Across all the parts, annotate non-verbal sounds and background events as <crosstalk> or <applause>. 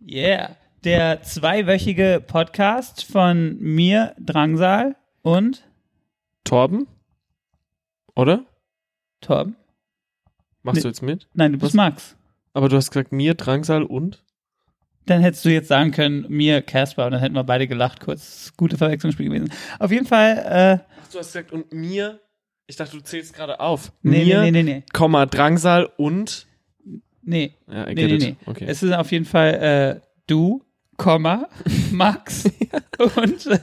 Yeah. Der zweiwöchige Podcast von mir, Drangsal und Torben? Oder? Torben. Machst Nee. du jetzt mit? Nein, du bist Max. Aber du hast gesagt, mir, Drangsal und? Dann hättest du jetzt sagen können, mir, Casper, und dann hätten wir beide gelacht kurz. Gute Verwechslungsspiel gewesen. Auf jeden Fall, äh, Ach, du hast gesagt, und mir? Ich dachte, du zählst gerade auf. nee, mir, nee, nee, nee, Komma, Drangsal und? Nee. Ja, I Nee, nee, nee. Okay. Es ist auf jeden Fall äh, du, Komma, <laughs> Max und äh,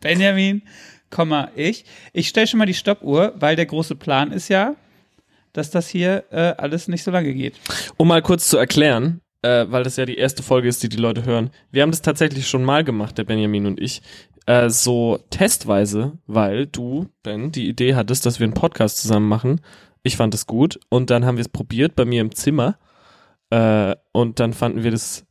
Benjamin, Komma, ich. Ich stelle schon mal die Stoppuhr, weil der große Plan ist ja, dass das hier äh, alles nicht so lange geht. Um mal kurz zu erklären, äh, weil das ja die erste Folge ist, die die Leute hören. Wir haben das tatsächlich schon mal gemacht, der Benjamin und ich, äh, so testweise, weil du, Ben, die Idee hattest, dass wir einen Podcast zusammen machen. Ich fand es gut und dann haben wir es probiert bei mir im Zimmer äh, und dann fanden wir das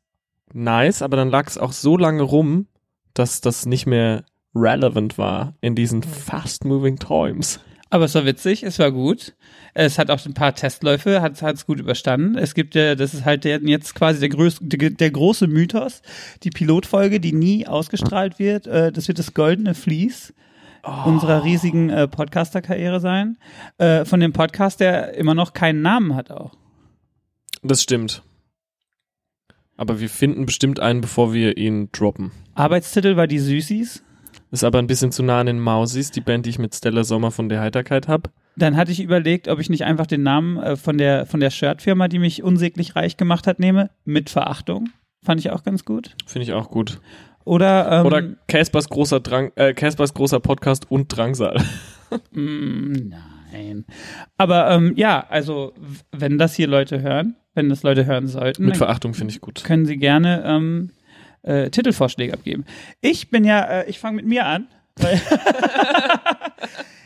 nice, aber dann lag es auch so lange rum, dass das nicht mehr relevant war in diesen fast-moving times. Aber es war witzig, es war gut. Es hat auch ein paar Testläufe, hat es gut überstanden. Es gibt ja, das ist halt der, jetzt quasi der, größ, der, der große Mythos, die Pilotfolge, die nie ausgestrahlt wird. Äh, das wird das goldene Vlies unserer riesigen äh, Podcaster-Karriere sein. Äh, von dem Podcast, der immer noch keinen Namen hat auch. Das stimmt. Aber wir finden bestimmt einen, bevor wir ihn droppen. Arbeitstitel war die Süßis. Ist aber ein bisschen zu nah an den Mausis, die Band, die ich mit Stella Sommer von der Heiterkeit hab. Dann hatte ich überlegt, ob ich nicht einfach den Namen äh, von der, von der Shirtfirma, die mich unsäglich reich gemacht hat, nehme. Mit Verachtung. Fand ich auch ganz gut. Finde ich auch gut. Oder, ähm, Oder Caspers großer Drang, äh, Caspers großer Podcast und Drangsal. Mm, Nein. Aber ähm, ja, also wenn das hier Leute hören, wenn das Leute hören sollten, Mit Verachtung finde ich gut. können sie gerne ähm, äh, Titelvorschläge abgeben. Ich bin ja, äh, ich fange mit mir an, <laughs> <laughs>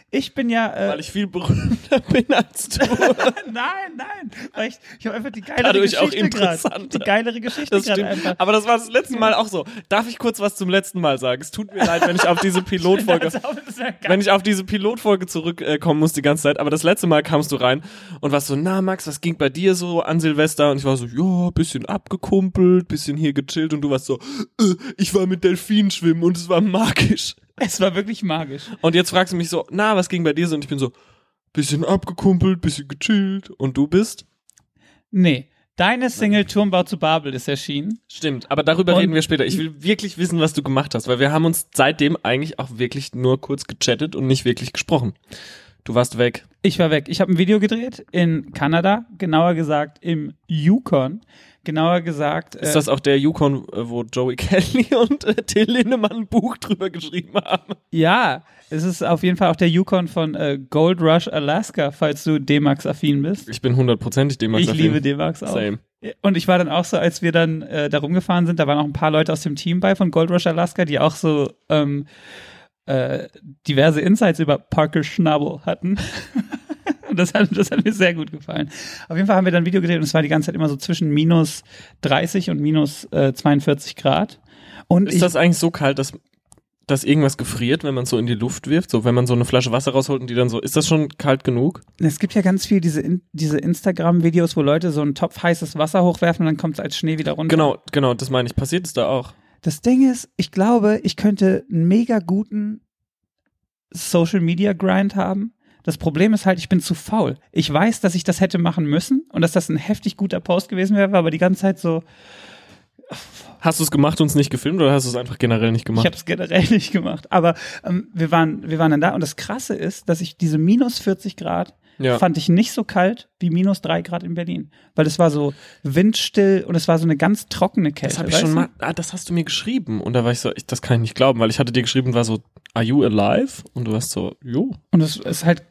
ich bin ja, äh, Weil ich viel berühmter <laughs> bin als du. <laughs> nein, nein, weil ich, ich habe einfach die geilere Dadurch auch Geschichte gerade, interessanter. die geilere Geschichte Das stimmt. einfach. Aber das war das letzte Mal auch so. Darf ich kurz was zum letzten Mal sagen? Es tut mir leid, wenn ich auf diese Pilotfolge, <laughs> wenn ich auf diese Pilotfolge zurückkommen muss die ganze Zeit. Aber das letzte Mal kamst du rein und warst so, na Max, was ging bei dir so an Silvester? Und ich war so, ja, bisschen abgekumpelt, bisschen hier gechillt und du warst so, äh, ich war mit Delfinen schwimmen und es war magisch. Es war wirklich magisch. Und jetzt fragst du mich so, na, was ging bei dir so? Und ich bin so, bisschen abgekumpelt, bisschen gechillt. Und du bist? Nee, deine Single Turmbau zu Babel ist erschienen. Stimmt, aber darüber Und- reden wir später. Ich will wirklich wissen, was du gemacht hast, weil wir haben uns seitdem eigentlich auch wirklich nur kurz gechattet und nicht wirklich gesprochen. Du warst weg. Ich war weg. Ich habe ein Video gedreht in Kanada, genauer gesagt im Yukon. Genauer gesagt. Ist äh, das auch der Yukon, äh, wo Joey Kelly <laughs> und äh, Till Lindemann ein Buch drüber geschrieben haben? Ja, es ist auf jeden Fall auch der Yukon von äh, Gold Rush Alaska, falls du D-Max-affin bist. Ich bin hundertprozentig dem Ich liebe D-Max auch. Same. Und ich war dann auch so, als wir dann äh, da rumgefahren sind, da waren auch ein paar Leute aus dem Team bei von Gold Rush Alaska, die auch so ähm, äh, diverse Insights über Parker Schnabel hatten. <laughs> Das hat, das hat mir sehr gut gefallen. Auf jeden Fall haben wir dann ein Video gedreht und es war die ganze Zeit immer so zwischen minus 30 und minus äh, 42 Grad. Und Ist das eigentlich so kalt, dass, dass irgendwas gefriert, wenn man es so in die Luft wirft? So, wenn man so eine Flasche Wasser rausholt und die dann so, ist das schon kalt genug? es gibt ja ganz viel diese, in, diese Instagram-Videos, wo Leute so einen Topf heißes Wasser hochwerfen und dann kommt es als Schnee wieder runter. Genau, genau, das meine ich. Passiert es da auch? Das Ding ist, ich glaube, ich könnte einen mega guten Social Media Grind haben. Das Problem ist halt, ich bin zu faul. Ich weiß, dass ich das hätte machen müssen und dass das ein heftig guter Post gewesen wäre, aber die ganze Zeit so, Hast du es gemacht und es nicht gefilmt oder hast du es einfach generell nicht ich gemacht? habe es generell <laughs> nicht gemacht. Aber ähm, wir waren, wir waren dann da und das Krasse ist, dass ich diese minus 40 Grad ja. fand ich nicht so kalt wie minus 3 Grad in Berlin, weil es war so windstill und es war so eine ganz trockene Kälte. Das habe ich schon mal, ah, das hast du mir geschrieben. Und da war ich so, ich, das kann ich nicht glauben, weil ich hatte dir geschrieben, war so, are you alive? Und du warst so, jo. Und es ist halt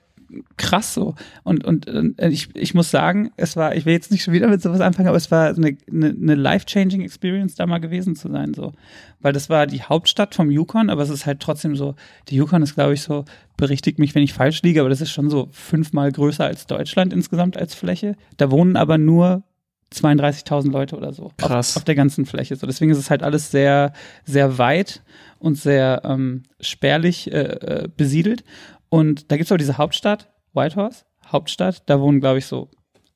krass so. Und, und äh, ich, ich muss sagen, es war, ich will jetzt nicht schon wieder mit sowas anfangen, aber es war eine, eine, eine life-changing Experience, da mal gewesen zu sein, so. Weil das war die Hauptstadt vom Yukon, aber es ist halt trotzdem so, die Yukon ist, glaube ich, so, berichtigt mich, wenn ich falsch liege, aber das ist schon so fünfmal größer als Deutschland insgesamt als Fläche. Da wohnen aber nur 32.000 Leute oder so. Krass. Auf, auf der ganzen Fläche. So, deswegen ist es halt alles sehr, sehr weit und sehr ähm, spärlich äh, äh, besiedelt. Und da gibt es auch diese Hauptstadt, Whitehorse, Hauptstadt, da wohnen, glaube ich, so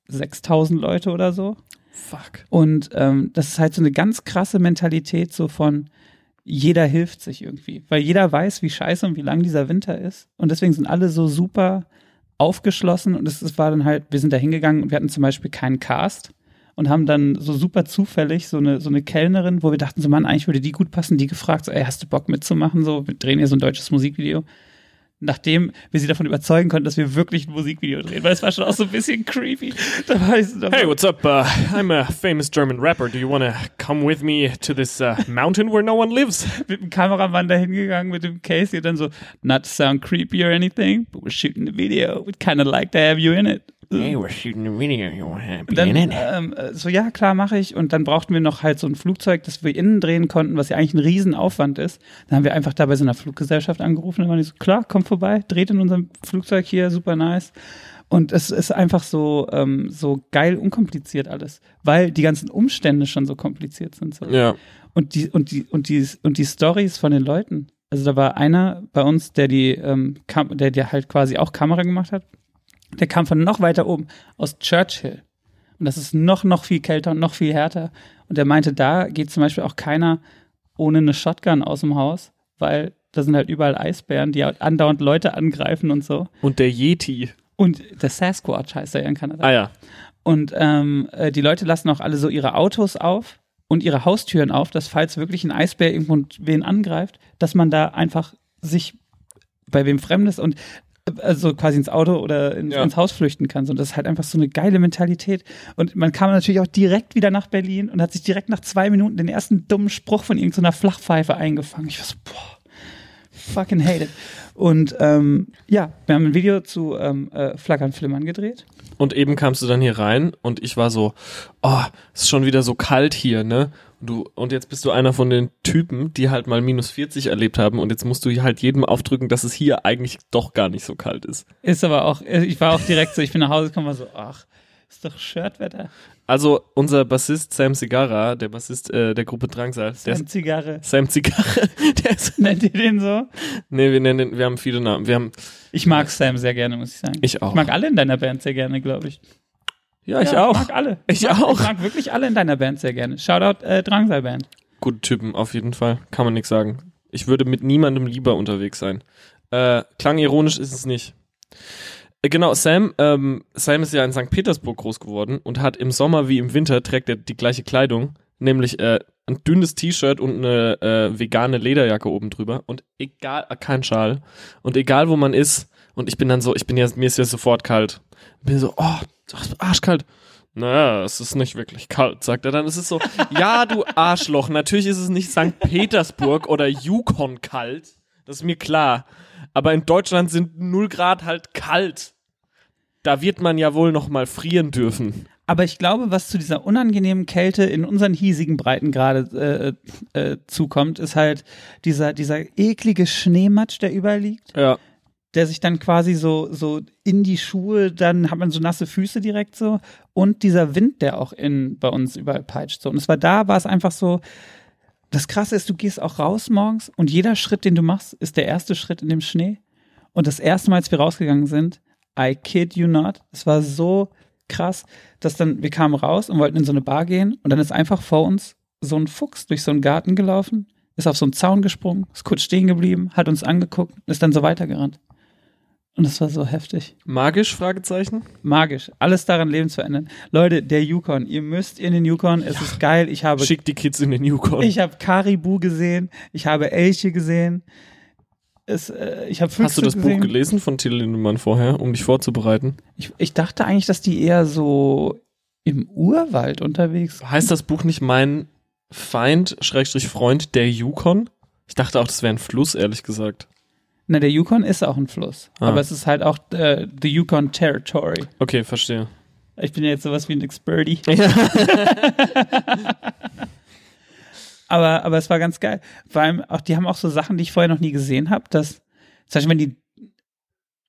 6000 Leute oder so. Fuck. Und ähm, das ist halt so eine ganz krasse Mentalität so von jeder hilft sich irgendwie, weil jeder weiß, wie scheiße und wie lang dieser Winter ist. Und deswegen sind alle so super aufgeschlossen und es, es war dann halt, wir sind da hingegangen und wir hatten zum Beispiel keinen Cast und haben dann so super zufällig so eine, so eine Kellnerin, wo wir dachten, so Mann, eigentlich würde die gut passen, die gefragt, so, ey, hast du Bock mitzumachen? So, wir drehen hier so ein deutsches Musikvideo nachdem wir sie davon überzeugen konnten, dass wir wirklich ein Musikvideo drehen, weil es war schon auch so ein bisschen creepy. <laughs> Da war ich, da Hey, what's up? Uh, I'm a famous German rapper. Do you want to come with me to this uh, mountain where no one lives? <laughs> mit dem Kameramann da hingegangen, mit dem Casey und dann so, not to sound creepy or anything, but we're shooting a video. We'd kind of like to have you in it. Hey, we're shooting a video. You be dann, in it? ähm, äh, so, ja, klar, mache ich. Und dann brauchten wir noch halt so ein Flugzeug, das wir innen drehen konnten, was ja eigentlich ein Riesenaufwand ist. Dann haben wir einfach da bei so einer Fluggesellschaft angerufen. Dann waren die so, klar, kommt vorbei, dreht in unserem Flugzeug hier, super nice. Und es ist einfach so, ähm, so geil unkompliziert alles, weil die ganzen Umstände schon so kompliziert sind. So. Ja. Und die, und die, und die, und die Stories von den Leuten. Also da war einer bei uns, der die, ähm, der, der halt quasi auch Kamera gemacht hat. Der kam von noch weiter oben, aus Churchill. Und das ist noch, noch viel kälter und noch viel härter. Und der meinte, da geht zum Beispiel auch keiner ohne eine Shotgun aus dem Haus, weil da sind halt überall Eisbären, die halt andauernd Leute angreifen und so. Und der Yeti. Und der Sasquatch heißt er ja in Kanada. Ah ja. Und ähm, äh, die Leute lassen auch alle so ihre Autos auf und ihre Haustüren auf, dass falls wirklich ein Eisbär irgendwo wen angreift, dass man da einfach sich bei wem Fremdes und also quasi ins Auto oder in, Ja. ins Haus flüchten kann. Und das ist halt einfach so eine geile Mentalität. Und man kam natürlich auch direkt wieder nach Berlin und hat sich direkt nach zwei Minuten den ersten dummen Spruch von irgendeiner Flachpfeife eingefangen. Ich war so, boah, fucking hate it. Und ähm, ja, wir haben ein Video zu ähm, äh, Flackern, Flimmern gedreht. Und eben kamst du dann hier rein und ich war so, oh, es ist schon wieder so kalt hier, ne? Und du, und jetzt bist du einer von den Typen, die halt mal minus 40 erlebt haben und jetzt musst du halt jedem aufdrücken, dass es hier eigentlich doch gar nicht so kalt ist. Ist aber auch, ich war auch direkt so, ich bin nach Hause gekommen, war so, ach, ist doch Shirtwetter. Also unser Bassist Sam Cigarra, der Bassist äh, der Gruppe Drangsal, der Sam ist Zigarre. Sam Cigarra, <laughs> der ist, Nennt ihr den so? nee, wir nennen den, wir haben viele Namen, wir haben, Ich mag Sam sehr gerne, muss ich sagen. ich auch. Ich mag alle in deiner Band sehr gerne, glaube ich. ja, ich Ja, auch. Ich mag alle. Ich mag, auch. Ich mag wirklich alle in deiner Band sehr gerne. Shoutout äh, Drangsal Band. Gute Typen, auf jeden Fall. Kann man nichts sagen. Ich würde mit niemandem lieber unterwegs sein. Äh, klang ironisch ist es nicht. Äh, Genau, Sam, ähm, Sam ist ja in St. Petersburg groß geworden und hat im Sommer wie im Winter trägt er die gleiche Kleidung, nämlich äh, ein dünnes T-Shirt und eine äh, vegane Lederjacke oben drüber und egal, äh, kein Schal und egal wo man ist und ich bin dann so, ich bin ja, mir ist ja sofort kalt. Bin so, oh, arschkalt. Naja, es ist nicht wirklich kalt, sagt er dann. Es ist so, <laughs> ja, du Arschloch, natürlich ist es nicht St. Petersburg oder Yukon kalt. Das ist mir klar. Aber in Deutschland sind 0 Grad halt kalt. Da wird man ja wohl noch mal frieren dürfen. Aber ich glaube, was zu dieser unangenehmen Kälte in unseren hiesigen Breiten gerade äh, äh, zukommt, ist halt dieser, dieser eklige Schneematsch, der überall liegt. Ja. der sich dann quasi so, so in die Schuhe, dann hat man so nasse Füße direkt so und dieser Wind, der auch in, bei uns überall peitscht. So. Und es war da, war es einfach so, das Krasse ist, du gehst auch raus morgens und jeder Schritt, den du machst, ist der erste Schritt in dem Schnee. Und das erste Mal, als wir rausgegangen sind, I kid you not, es war so krass, dass dann, wir kamen raus und wollten in so eine Bar gehen und dann ist einfach vor uns so ein Fuchs durch so einen Garten gelaufen, ist auf so einen Zaun gesprungen, ist kurz stehen geblieben, hat uns angeguckt und ist dann so weitergerannt. Und das war so heftig. Magisch? Fragezeichen. Magisch. Alles daran Leben zu ändern. Leute, der Yukon. Ihr müsst in den Yukon. Es ist geil. Ich habe, Schick die Kids in den Yukon. ich habe Karibu gesehen. Ich habe Elche gesehen. Es, äh, ich habe Hast du das gesehen. Buch gelesen von Till Lindemann vorher, um dich vorzubereiten? Ich, ich dachte eigentlich, dass die eher so im Urwald unterwegs Heißt das Buch nicht mein Feind, Schrägstrich Freund, der Yukon? Ich dachte auch, das wäre ein Fluss, ehrlich gesagt. Na, der Yukon ist auch ein Fluss. Ah. Aber es ist halt auch äh, the Yukon Territory. Okay, verstehe. Ich bin ja jetzt sowas wie ein Experti. <laughs> aber, aber es war ganz geil. Vor allem auch, die haben auch so Sachen, die ich vorher noch nie gesehen habe, dass, zum Beispiel, wenn die,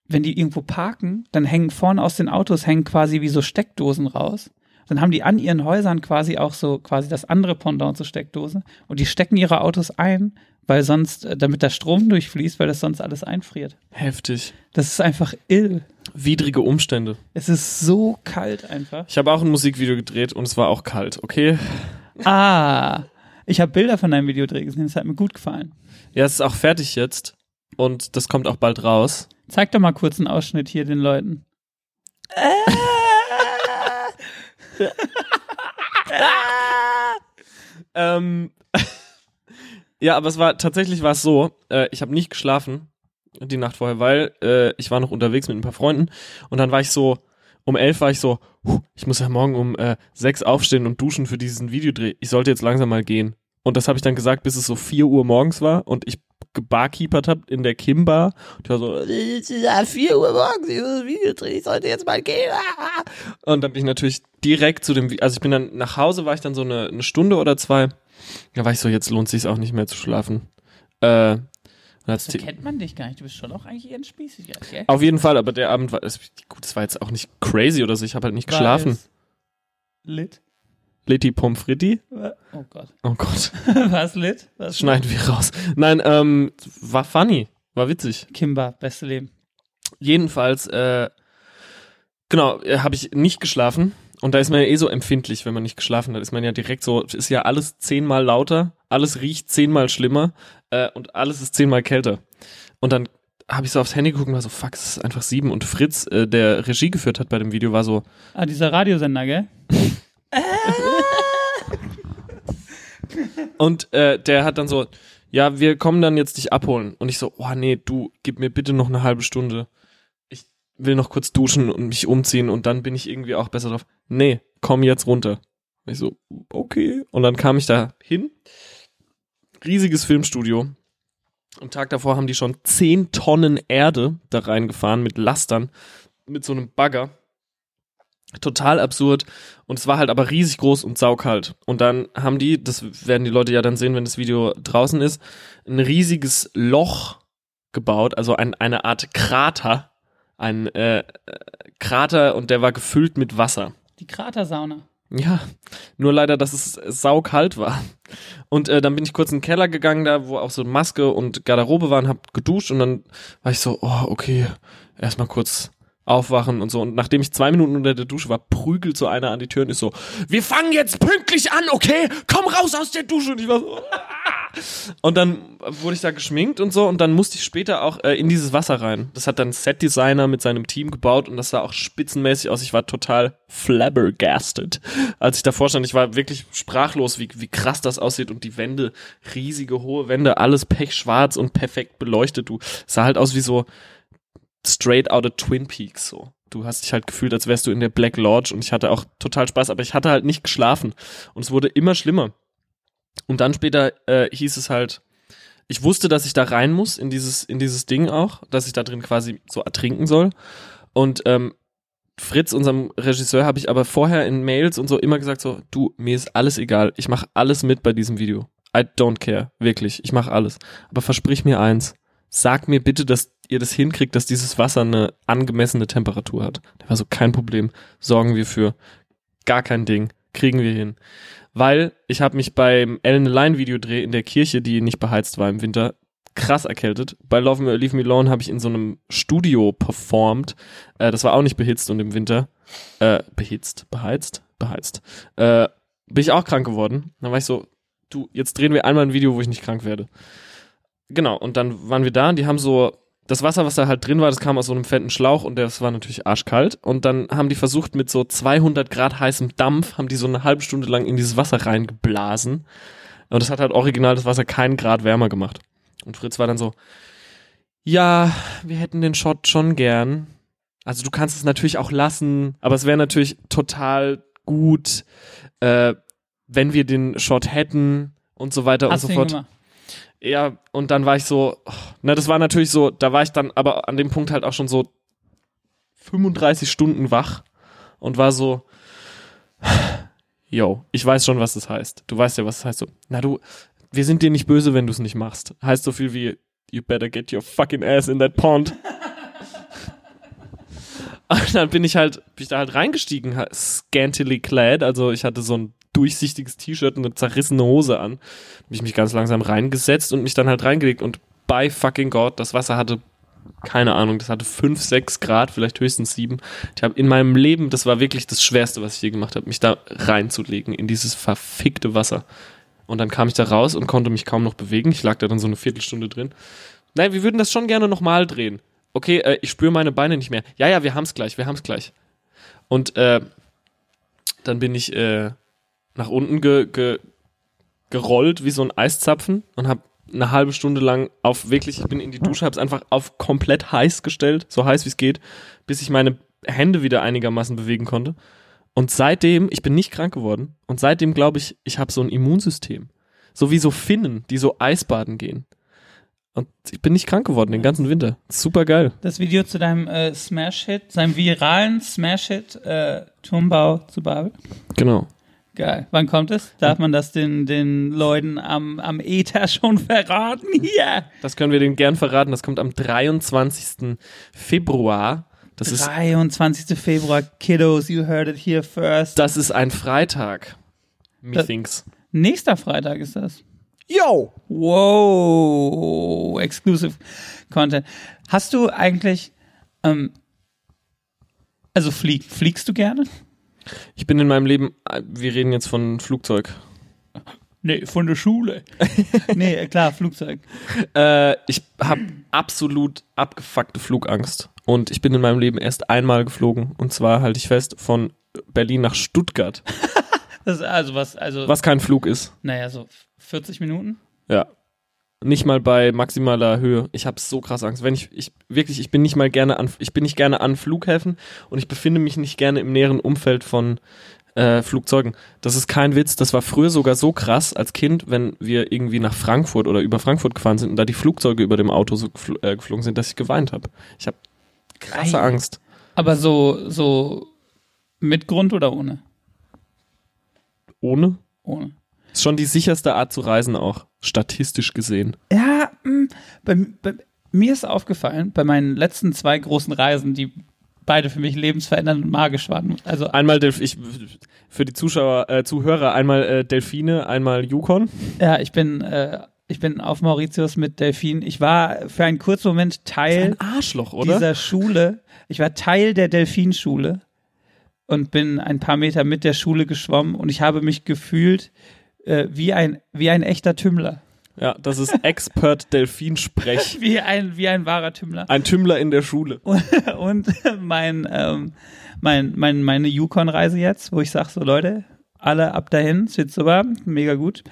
wenn die irgendwo parken, dann hängen vorne aus den Autos hängen quasi wie so Steckdosen raus. Dann haben die an ihren Häusern quasi auch so quasi das andere Pendant zur Steckdose und die stecken ihre Autos ein, weil sonst, äh, damit der Strom durchfließt, weil das sonst alles einfriert. Heftig. Das ist einfach ill. Widrige Umstände. Es ist so kalt einfach. Ich habe auch ein Musikvideo gedreht und es war auch kalt, okay? Ah, ich habe Bilder von deinem Videodreh gesehen, das hat mir gut gefallen. Ja, es ist auch fertig jetzt und das kommt auch bald raus. Zeig doch mal kurz einen Ausschnitt hier den Leuten. <laughs> ähm, ja, aber es war tatsächlich war es so, äh, ich habe nicht geschlafen die Nacht vorher, weil äh, ich war noch unterwegs mit ein paar Freunden und dann war ich so, um elf war ich so, ich muss ja morgen um äh, sechs aufstehen und duschen für diesen Videodreh. Ich sollte jetzt langsam mal gehen. Und das habe ich dann gesagt, bis es so vier Uhr morgens war und ich gebarkeepert habe in der Kimbar. Und ich war so, ja, vier Uhr morgens, dieses Videodreh, ich sollte jetzt mal gehen. Und dann bin ich natürlich direkt zu dem, also ich bin dann nach Hause, war ich dann so eine, eine Stunde oder zwei. Da war ich so, jetzt lohnt sich auch nicht mehr zu schlafen. Äh, so kennt man dich gar nicht. Du bist schon auch eigentlich eher ein Spießiger, gell? Auf jeden Fall, aber der Abend war, gut, es war jetzt auch nicht crazy oder so. Ich habe halt nicht war geschlafen. Lit? Litti Pommes frites? Oh Gott. <laughs> Oh Gott. Was lit? Was Schneiden wir raus. Nein, ähm, war funny. War witzig. Kimba, beste Leben. Jedenfalls, äh, genau, äh, habe ich nicht geschlafen. Und da ist man ja eh so empfindlich, wenn man nicht geschlafen hat. Ist man ja direkt so, ist ja alles zehnmal lauter, alles riecht zehnmal schlimmer äh, und alles ist zehnmal kälter. Und dann habe ich so aufs Handy geguckt und war so, fuck, es ist einfach sieben. Und Fritz, äh, der Regie geführt hat bei dem Video, war so. Ah, dieser Radiosender, gell? <laughs> und äh, der hat dann so, ja, wir kommen dann jetzt dich abholen. Und ich so, oh nee, du, gib mir bitte noch eine halbe Stunde. Will noch kurz duschen und mich umziehen und dann bin ich irgendwie auch besser drauf. Nee, komm jetzt runter. Und ich so, okay. Und dann kam ich da hin. Riesiges Filmstudio. Am Tag davor haben die schon 10 Tonnen Erde da reingefahren mit Lastern, mit so einem Bagger total absurd und es war halt aber riesig groß und saukalt. Und dann haben die, das werden die Leute ja dann sehen, wenn das Video draußen ist, ein riesiges Loch gebaut, also ein, eine Art Krater, ein äh, Krater und der war gefüllt mit Wasser. Die Kratersauna. Ja, nur leider, dass es saukalt war. Und äh, dann bin ich kurz in den Keller gegangen, da wo auch so Maske und Garderobe waren, hab geduscht und dann war ich so, oh, okay, erstmal kurz aufwachen und so. Und nachdem ich zwei Minuten unter der Dusche war, prügelt so einer an die Tür und ist so, wir fangen jetzt pünktlich an, okay? Komm raus aus der Dusche. Und ich war so, <laughs> und dann wurde ich da geschminkt und so und dann musste ich später auch äh, in dieses Wasser rein. Das hat dann Set-Designer mit seinem Team gebaut und das sah auch spitzenmäßig aus. Ich war total flabbergasted, als ich davor stand. Ich war wirklich sprachlos, wie, wie krass das aussieht und die Wände, riesige hohe Wände, alles pechschwarz und perfekt beleuchtet. Du sah halt aus wie so straight out of Twin Peaks so. Du hast dich halt gefühlt, als wärst du in der Black Lodge und ich hatte auch total Spaß, aber ich hatte halt nicht geschlafen und es wurde immer schlimmer. Und dann später äh, hieß es halt, ich wusste, dass ich da rein muss in dieses in dieses Ding auch, dass ich da drin quasi so ertrinken soll. Und ähm, Fritz, unserem Regisseur, habe ich aber vorher in Mails und so immer gesagt so, du, mir ist alles egal, ich mache alles mit bei diesem Video. I don't care, wirklich, ich mache alles. Aber versprich mir eins, sag mir bitte, dass ihr das hinkriegt, dass dieses Wasser eine angemessene Temperatur hat. Der war so, kein Problem, sorgen wir für. Gar kein Ding, kriegen wir hin. Weil ich habe mich beim Ellen Line Videodreh in der Kirche, die nicht beheizt war im Winter, krass erkältet. Bei Love Me Leave Me Alone habe ich in so einem Studio performt. Äh, das war auch nicht behitzt und im Winter äh, behitzt, beheizt, beheizt. Äh, bin ich auch krank geworden. Dann war ich so, du, jetzt drehen wir einmal ein Video, wo ich nicht krank werde. Genau, und dann waren wir da und die haben so das Wasser, was da halt drin war, das kam aus so einem fetten Schlauch und das war natürlich arschkalt. Und dann haben die versucht, mit so 200 Grad heißem Dampf, haben die so eine halbe Stunde lang in dieses Wasser reingeblasen. Und das hat halt original das Wasser keinen Grad wärmer gemacht. Und Fritz war dann so, ja, wir hätten den Shot schon gern. Also du kannst es natürlich auch lassen, aber es wäre natürlich total gut, äh, wenn wir den Shot hätten und so weiter Hast und so fort. Ja, und dann war ich so, na, das war natürlich so, da war ich dann aber an dem Punkt halt auch schon so 35 Stunden wach und war so, yo, ich weiß schon, was das heißt. Du weißt ja, was das heißt. So, na du, wir sind dir nicht böse, wenn du es nicht machst. Heißt so viel wie, you better get your fucking ass in that pond. <laughs> und dann bin ich halt, bin ich da halt reingestiegen, scantily clad, also ich hatte so ein durchsichtiges T-Shirt und eine zerrissene Hose an. Hab ich mich ganz langsam reingesetzt und mich dann halt reingelegt und by fucking God, das Wasser hatte keine Ahnung, das hatte 5, 6 Grad, vielleicht höchstens 7. Ich habe in meinem Leben, das war wirklich das Schwerste, was ich je gemacht habe, mich da reinzulegen in dieses verfickte Wasser. Und dann kam ich da raus und konnte mich kaum noch bewegen. Ich lag da dann so eine Viertelstunde drin. Nein, wir würden das schon gerne nochmal drehen. Okay, äh, ich spüre meine Beine nicht mehr. Ja, ja, wir haben's gleich, wir haben's gleich. Und äh, dann bin ich äh, nach unten ge, ge, gerollt wie so ein Eiszapfen und habe eine halbe Stunde lang auf wirklich, ich bin in die Dusche, habe es einfach auf komplett heiß gestellt, so heiß wie es geht, bis ich meine Hände wieder einigermaßen bewegen konnte. Und seitdem, ich bin nicht krank geworden und seitdem glaube ich, ich habe so ein Immunsystem. So wie so Finnen, die so Eisbaden gehen. Und ich bin nicht krank geworden den ganzen Winter. Super geil. Das Video zu deinem äh, Smash-Hit, seinem viralen Smash-Hit äh, Turmbau zu Babel. Genau. Geil. Wann kommt es? Darf man das den, den Leuten am, am Ether schon verraten? <laughs> Hier! Das können wir denen gern verraten. Das kommt am 23. Februar. Das ist, 23. Februar, Kiddos, you heard it here first. das ist ein Freitag. Methinks. Nächster Freitag ist das. Yo! Wow, exclusive Content. Hast du eigentlich, ähm, also flieg, fliegst du gerne? Ich bin in meinem Leben, äh, wir reden jetzt von Flugzeug. Nee, von der Schule. <laughs> nee, klar, Flugzeug. Äh, ich habe absolut abgefuckte Flugangst. Und ich bin in meinem Leben erst einmal geflogen. Und zwar halte ich fest, von Berlin nach Stuttgart. <laughs> Das ist also was, also, Was kein Flug ist. naja, so 40 Minuten? Ja. Nicht mal bei maximaler Höhe. Ich habe so krass Angst. Wenn ich, ich wirklich, ich bin nicht mal gerne an, ich bin nicht gerne an Flughäfen und ich befinde mich nicht gerne im näheren Umfeld von äh, Flugzeugen. Das ist kein Witz. Das war früher sogar so krass als Kind, wenn wir irgendwie nach Frankfurt oder über Frankfurt gefahren sind und da die Flugzeuge über dem Auto so gefl äh, geflogen sind, dass ich geweint habe. Ich habe krasse Geil. Angst. Aber so, so mit Grund oder ohne? Ohne? Ohne. Ist schon die sicherste Art zu reisen auch, statistisch gesehen. Ja, mh, bei, bei mir ist aufgefallen, bei meinen letzten zwei großen Reisen, die beide für mich lebensverändernd und magisch waren. Also Einmal Delf ich für die Zuschauer, äh, Zuhörer einmal äh, Delfine, einmal Yukon. ja, ich bin, äh, ich bin auf Mauritius mit Delfin. Ich war für einen kurzen Moment Teil dieser Schule. Ich war Teil der Delfinschule und bin ein paar Meter mit der Schule geschwommen und ich habe mich gefühlt äh, wie ein wie ein echter Tümmler, Ja, das ist Expert Delfinsprech. <laughs> wie ein wie ein wahrer Tümmler. Ein Tümmler in der Schule. <laughs> und mein, ähm, mein, mein, meine Yukon-Reise jetzt, wo ich sage, so Leute, alle ab dahin, es wird super, mega gut.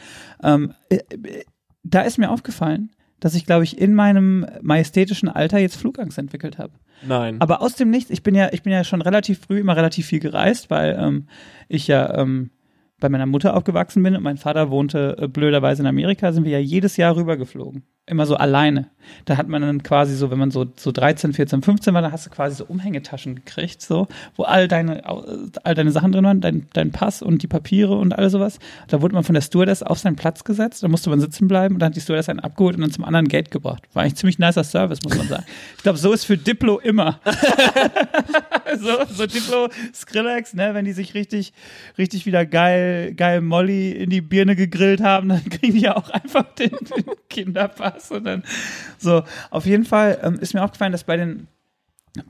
Ähm, äh, äh, da ist mir aufgefallen, dass ich, glaube ich, in meinem majestätischen Alter jetzt Flugangst entwickelt habe. Nein. Aber aus dem Nichts, ich bin ja, ich bin ja schon relativ früh immer relativ viel gereist, weil ähm, ich ja ähm, bei meiner Mutter aufgewachsen bin und mein Vater wohnte äh, blöderweise in Amerika, sind wir ja jedes Jahr rübergeflogen. Immer so alleine. Da hat man dann quasi so, wenn man so, so 13, 14, 15 war, dann hast du quasi so Umhängetaschen gekriegt, so, wo all deine, all deine Sachen drin waren, dein, dein Pass und die Papiere und alles sowas. Da wurde man von der Stewardess auf seinen Platz gesetzt, da musste man sitzen bleiben und dann hat die Stewardess einen abgeholt und dann zum anderen Gate gebracht. War eigentlich ziemlich nicer Service, muss man sagen. Ich glaube, so ist für Diplo immer. <laughs> so, so Diplo, Skrillex, ne, wenn die sich richtig, richtig wieder geil, geil Molly in die Birne gegrillt haben, dann kriegen die ja auch einfach den, den Kinderpass <laughs> und dann so. Auf jeden Fall ähm, ist mir aufgefallen, dass bei den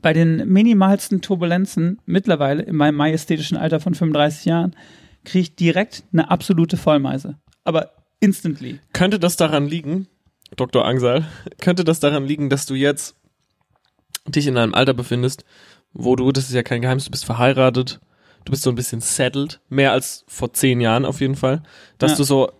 bei den minimalsten Turbulenzen mittlerweile in meinem majestätischen Alter von 35 Jahren kriege ich direkt eine absolute Vollmeise. Aber instantly. könnte das daran liegen, Dr. Angsal, könnte das daran liegen, dass du jetzt dich in einem Alter befindest, wo du, das ist ja kein Geheimnis, du bist verheiratet, du bist so ein bisschen settled, mehr als vor zehn Jahren auf jeden Fall, dass Ja. du so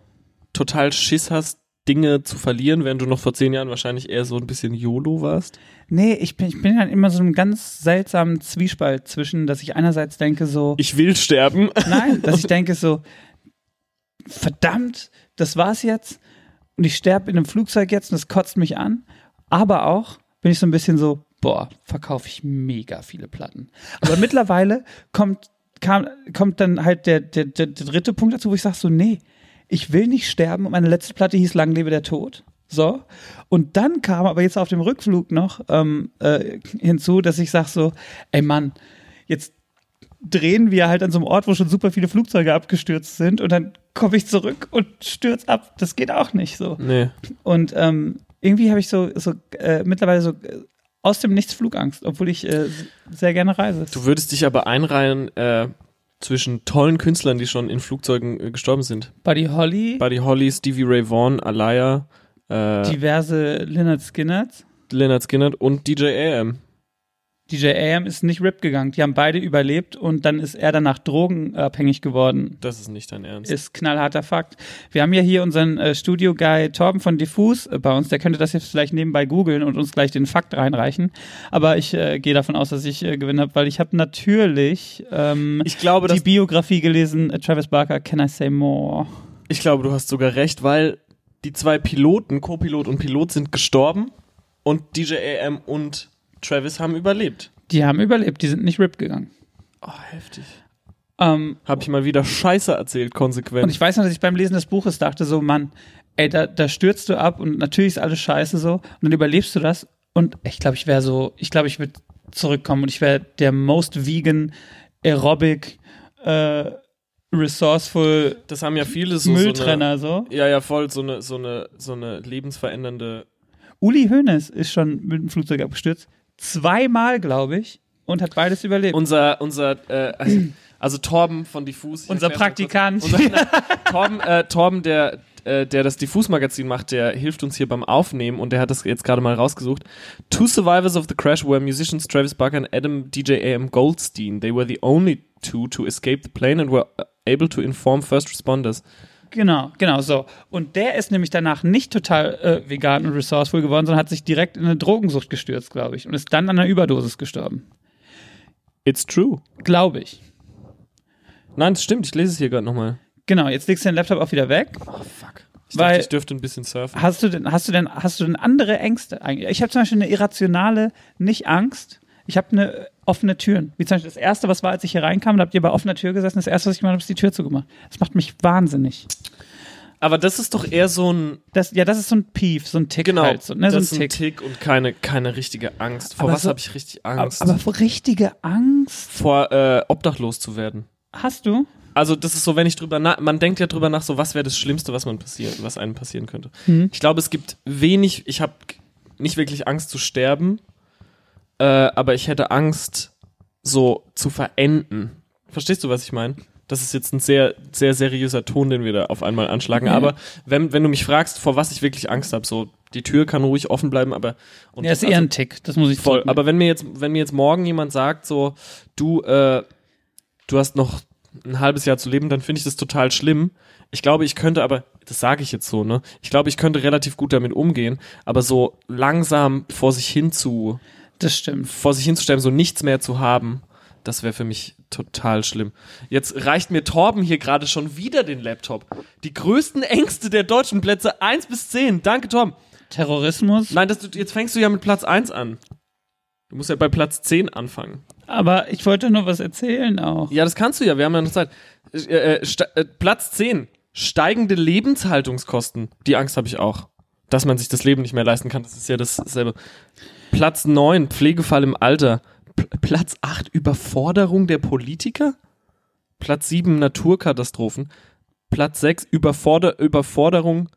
total Schiss hast, Dinge zu verlieren, während du noch vor zehn Jahren wahrscheinlich eher so ein bisschen YOLO warst. Nee, ich bin, ich bin dann immer so einem ganz seltsamen Zwiespalt zwischen, dass ich einerseits denke so, Ich will sterben. nein, dass ich <laughs> denke so, verdammt, das war's jetzt und ich sterbe in einem Flugzeug jetzt und das kotzt mich an. Aber auch bin ich so ein bisschen so, boah, verkaufe ich mega viele Platten. Aber <laughs> mittlerweile kommt, kam, kommt dann halt der, der, der, der dritte Punkt dazu, wo ich sage so, nee, ich will nicht sterben und meine letzte Platte hieß Lang lebe der Tod. So. Und dann kam aber jetzt auf dem Rückflug noch ähm, äh, hinzu, dass ich sage so, ey Mann, jetzt drehen wir halt an so einem Ort, wo schon super viele Flugzeuge abgestürzt sind und dann komme ich zurück und stürz ab. Das geht auch nicht so. Nee. Und ähm, irgendwie habe ich so, so äh, mittlerweile so äh, aus dem Nichts Flugangst, obwohl ich äh, sehr gerne reise. Du würdest dich aber einreihen äh, zwischen tollen Künstlern, die schon in Flugzeugen äh, gestorben sind. Buddy Holly, Buddy Holly, Stevie Ray Vaughan, Alaya, äh, diverse Lynyrd Skynyrt. Leonard Skinner und DJ AM. DJ AM ist nicht RIP gegangen. Die haben beide überlebt und dann ist er danach drogenabhängig geworden. Das ist nicht dein Ernst. Ist knallharter Fakt. Wir haben ja hier unseren äh, Studio-Guy Torben von Diffus äh, bei uns. Der könnte das jetzt vielleicht nebenbei googeln und uns gleich den Fakt reinreichen. Aber ich äh, gehe davon aus, dass ich äh, gewinnen habe, weil ich habe natürlich ähm, ich glaube, die Biografie gelesen. Äh, Travis Barker, Can I Say More? ich glaube, du hast sogar recht, weil die zwei Piloten, Co-Pilot und Pilot, sind gestorben und DJ AM und Travis haben überlebt. Die haben überlebt. Die sind nicht RIP gegangen. Oh, heftig. Ähm, Hab ich mal wieder Scheiße erzählt, konsequent. Und ich weiß noch, dass ich beim Lesen des Buches dachte so, Mann, ey, da, da stürzt du ab und natürlich ist alles scheiße so und dann überlebst du das und ich glaube, ich wäre so, ich glaube, ich würde zurückkommen und ich wäre der most vegan, aerobic, äh, resourceful das haben ja viele so, so eine, Mülltrenner so. Ja, ja, voll, so eine, so eine, so eine lebensverändernde. Uli Hoeneß ist schon mit dem Flugzeug abgestürzt. Zweimal, glaube ich, und hat beides überlebt. Unser, unser, äh, also, also Torben von Diffus. Unser Praktikant. kurz. Unser, <laughs> Torben, äh, Torben, der, äh, der das Diffus-Magazin macht, der hilft uns hier beim Aufnehmen und der hat das jetzt gerade mal rausgesucht. Two survivors of the crash were musicians Travis Barker and Adam DJ AM Goldstein. They were the only two to escape the plane and were uh, able to inform first responders. Genau, genau so. Und der ist nämlich danach nicht total äh, vegan und resourceful geworden, sondern hat sich direkt in eine Drogensucht gestürzt, glaube ich, und ist dann an einer Überdosis gestorben. It's true. Glaube ich. Nein, das stimmt. Ich lese es hier gerade nochmal. Genau, jetzt legst du den Laptop auch wieder weg. Oh, fuck. Ich Weil- dachte, ich dürfte ein bisschen surfen. Hast du denn, hast du denn, hast du denn andere Ängste eigentlich? Ich habe zum Beispiel eine irrationale, nicht Angst. Ich habe eine offene Türen. Wie zum Beispiel das erste, was war, als ich hier reinkam, da habt ihr bei offener Tür gesessen. Das erste, was ich gemacht habe, ist die Tür zugemacht. Das macht mich wahnsinnig. Aber das ist doch eher so ein, Das, ja, das ist so ein Pief, so ein Tick genau, halt. So, ne, so das ein ist ein Tick. Tick und keine, keine richtige Angst. Vor Aber was so- habe ich richtig Angst? aber vor richtige Angst Vor äh, obdachlos zu werden. hast du? Also das ist so, wenn ich drüber nach, man denkt ja drüber nach, so was wäre das Schlimmste, was man passiert, was einem passieren könnte. Hm. Ich glaube, es gibt wenig, ich habe nicht wirklich Angst zu sterben, äh, aber ich hätte Angst, so zu verenden. Verstehst du, was ich meine? Das ist jetzt ein sehr, sehr seriöser Ton, den wir da auf einmal anschlagen. Ja. Aber wenn, wenn du mich fragst, vor was ich wirklich Angst habe, so die Tür kann ruhig offen bleiben, aber und Ja, ist also- eher ein Tick. Das muss ich Voll, zurücknehmen. aber wenn mir jetzt, wenn mir jetzt morgen jemand sagt, so, du, äh, du hast noch ein halbes Jahr zu leben, dann finde ich das total schlimm. Ich glaube, ich könnte aber, das sage ich jetzt so, ne? Ich glaube, ich könnte relativ gut damit umgehen, aber so langsam vor sich hin zu, Das stimmt. vor sich hinzusterben, so nichts mehr zu haben, das wäre für mich total schlimm. Jetzt reicht mir Torben hier gerade schon wieder den Laptop. Die größten Ängste der deutschen Plätze 1 bis 10. Danke, Tom. Terrorismus. Nein, das, du, jetzt fängst du ja mit Platz 1 an. Du musst ja bei Platz 10 anfangen. Aber ich wollte nur was erzählen auch. Ja, das kannst du ja, wir haben ja noch Zeit. Äh, äh, äh, Platz 10. Steigende Lebenshaltungskosten. Die Angst habe ich auch. Dass man sich das Leben nicht mehr leisten kann, das ist ja dasselbe. Platz 9. Pflegefall im Alter. P Platz 8. Überforderung der Politiker. Platz 7. Naturkatastrophen. Platz 6. Überforder Überforderung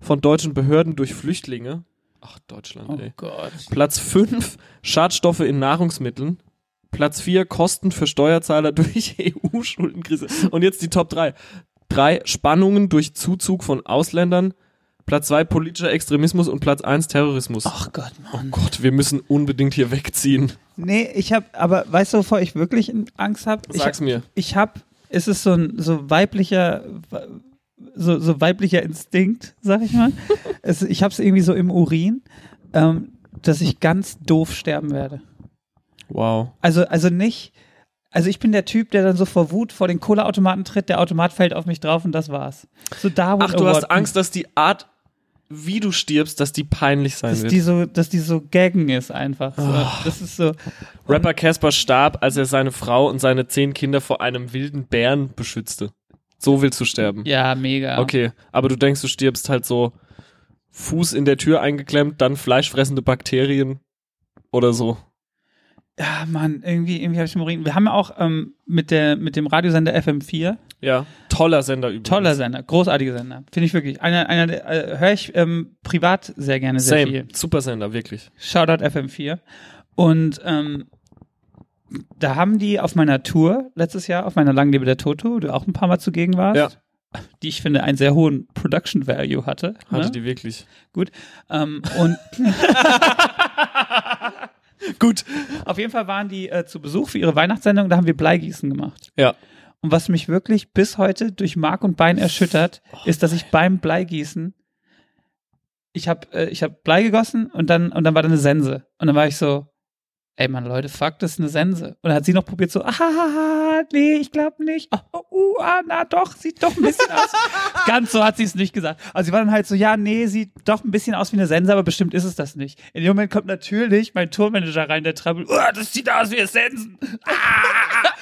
von deutschen Behörden durch Flüchtlinge. Ach, Deutschland, Oh ey. Gott. Platz 5 Schadstoffe in Nahrungsmitteln. Platz 4 Kosten für Steuerzahler <laughs> durch EU-Schuldenkrise. Und jetzt die Top 3. 3 Spannungen durch Zuzug von Ausländern. Platz 2 politischer Extremismus und Platz 1 Terrorismus. Ach Gott, Mann. Gott, wir müssen unbedingt hier wegziehen. Nee, ich habe, aber weißt du, wovor ich wirklich Angst habe? Ich, Sag's mir. ich habe, es ist so ein so weiblicher, so, so weiblicher Instinkt, sag ich mal. <laughs> es, ich habe es irgendwie so im Urin, ähm, dass ich ganz doof sterben werde. Wow. Also, also nicht, also ich bin der Typ, der dann so vor Wut vor den Cola-Automaten tritt, der Automat fällt auf mich drauf und das war's. So Darwin Ach, du hast Award. Angst, dass die Art, wie du stirbst, dass die peinlich sein dass wird. die so, dass die so gaggen ist einfach. So. Das ist so. Rapper Casper starb, als er seine Frau und seine zehn Kinder vor einem wilden Bären beschützte. So willst du sterben. Ja, mega. Okay, aber du denkst, du stirbst halt so Fuß in der Tür eingeklemmt, dann fleischfressende Bakterien oder so. Ja, Mann, irgendwie, irgendwie habe ich Morin. Wir haben ja auch ähm, mit, der, mit dem Radiosender FM4 Ja, toller Sender übrigens. Toller Sender, großartiger Sender. Finde ich wirklich. Einer, einer der, äh, höre ich ähm, privat sehr gerne sehr Same, viel. super Sender, wirklich. Shoutout FM4. Und ähm, da haben die auf meiner Tour letztes Jahr, auf meiner Langlebe der Toto, wo du auch ein paar Mal zugegen warst, Ja. die ich finde einen sehr hohen Production Value hatte. Hatte ne? die wirklich. Gut. Ähm, und <laughs> Gut. auf jeden Fall waren die äh, zu Besuch für ihre Weihnachtssendung, da haben wir Bleigießen gemacht. Ja. Und was mich wirklich bis heute durch Mark und Bein erschüttert, ist, dass ich beim Bleigießen ich habe äh, ich hab Blei gegossen und dann und dann war da eine Sense. Und dann war ich so ey Mann Leute fuck das ist eine Sense und dann hat sie noch probiert so ah nee ich glaube nicht oh, oh, uh, ah, na doch sieht doch ein bisschen aus <laughs> ganz so hat sie es nicht gesagt also sie war dann halt so ja nee sieht doch ein bisschen aus wie eine Sense aber bestimmt ist es das nicht in dem Moment kommt natürlich mein Tourmanager rein der trabbelt oh, das sieht aus wie eine Sensen <laughs>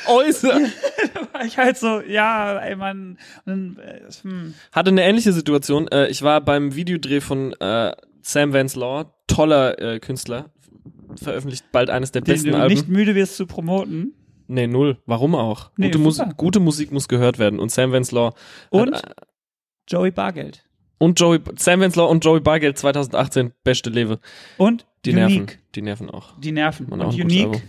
Äußer. <laughs> war ich halt so, ja, ey. Und dann, äh, hm. Hatte eine ähnliche Situation. Äh, ich war beim Videodreh von äh, Sam Vance Law, toller äh, Künstler. Veröffentlicht bald eines der Den besten du Alben. nicht müde wirst zu promoten. Nee, null. Warum auch? Nee, gute, Mus gute Musik muss gehört werden. Und Sam Vance Law Und hat, äh, Joey Bargeld. und Joey Sam Vance Law und Joey Bargeld 2018 beste Lewe. Und Die Unique. Nerven. Die nerven auch. Die Nerven. Man auch und Unique.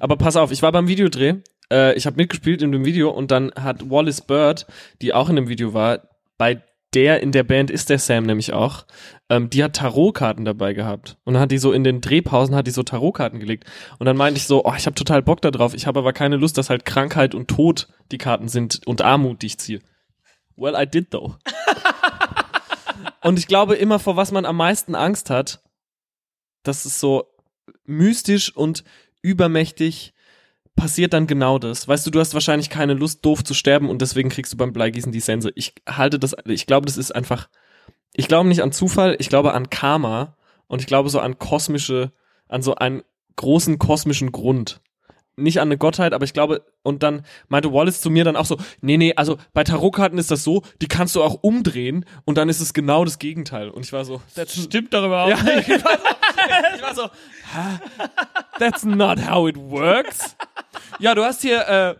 Aber pass auf, ich war beim Videodreh. Äh, ich habe mitgespielt in dem Video und dann hat Wallace Bird, die auch in dem Video war, bei der in der Band ist der Sam nämlich auch, ähm, die hat Tarotkarten dabei gehabt. Und hat die so in den Drehpausen hat die so Tarotkarten gelegt. Und dann meinte ich so, oh, ich habe total Bock da drauf. Ich habe aber keine Lust, dass halt Krankheit und Tod die Karten sind und Armut, die ich ziehe. Well, I did though. <laughs> und ich glaube immer, vor was man am meisten Angst hat, das ist so mystisch und übermächtig passiert dann genau das. Weißt du, du hast wahrscheinlich keine Lust, doof zu sterben und deswegen kriegst du beim Bleigießen die Sense. Ich halte das, ich glaube, das ist einfach, ich glaube nicht an Zufall, ich glaube an Karma und ich glaube so an kosmische, an so einen großen kosmischen Grund. Nicht an eine Gottheit, aber ich glaube, und dann meinte Wallace zu mir dann auch so, nee, nee, also bei Tarotkarten ist das so, die kannst du auch umdrehen und dann ist es genau das Gegenteil. Und ich war so, that's Stimmt doch überhaupt ja, <laughs> nicht. ich war so, ich war so "Ha, that's not how it works. Ja, du hast hier, äh,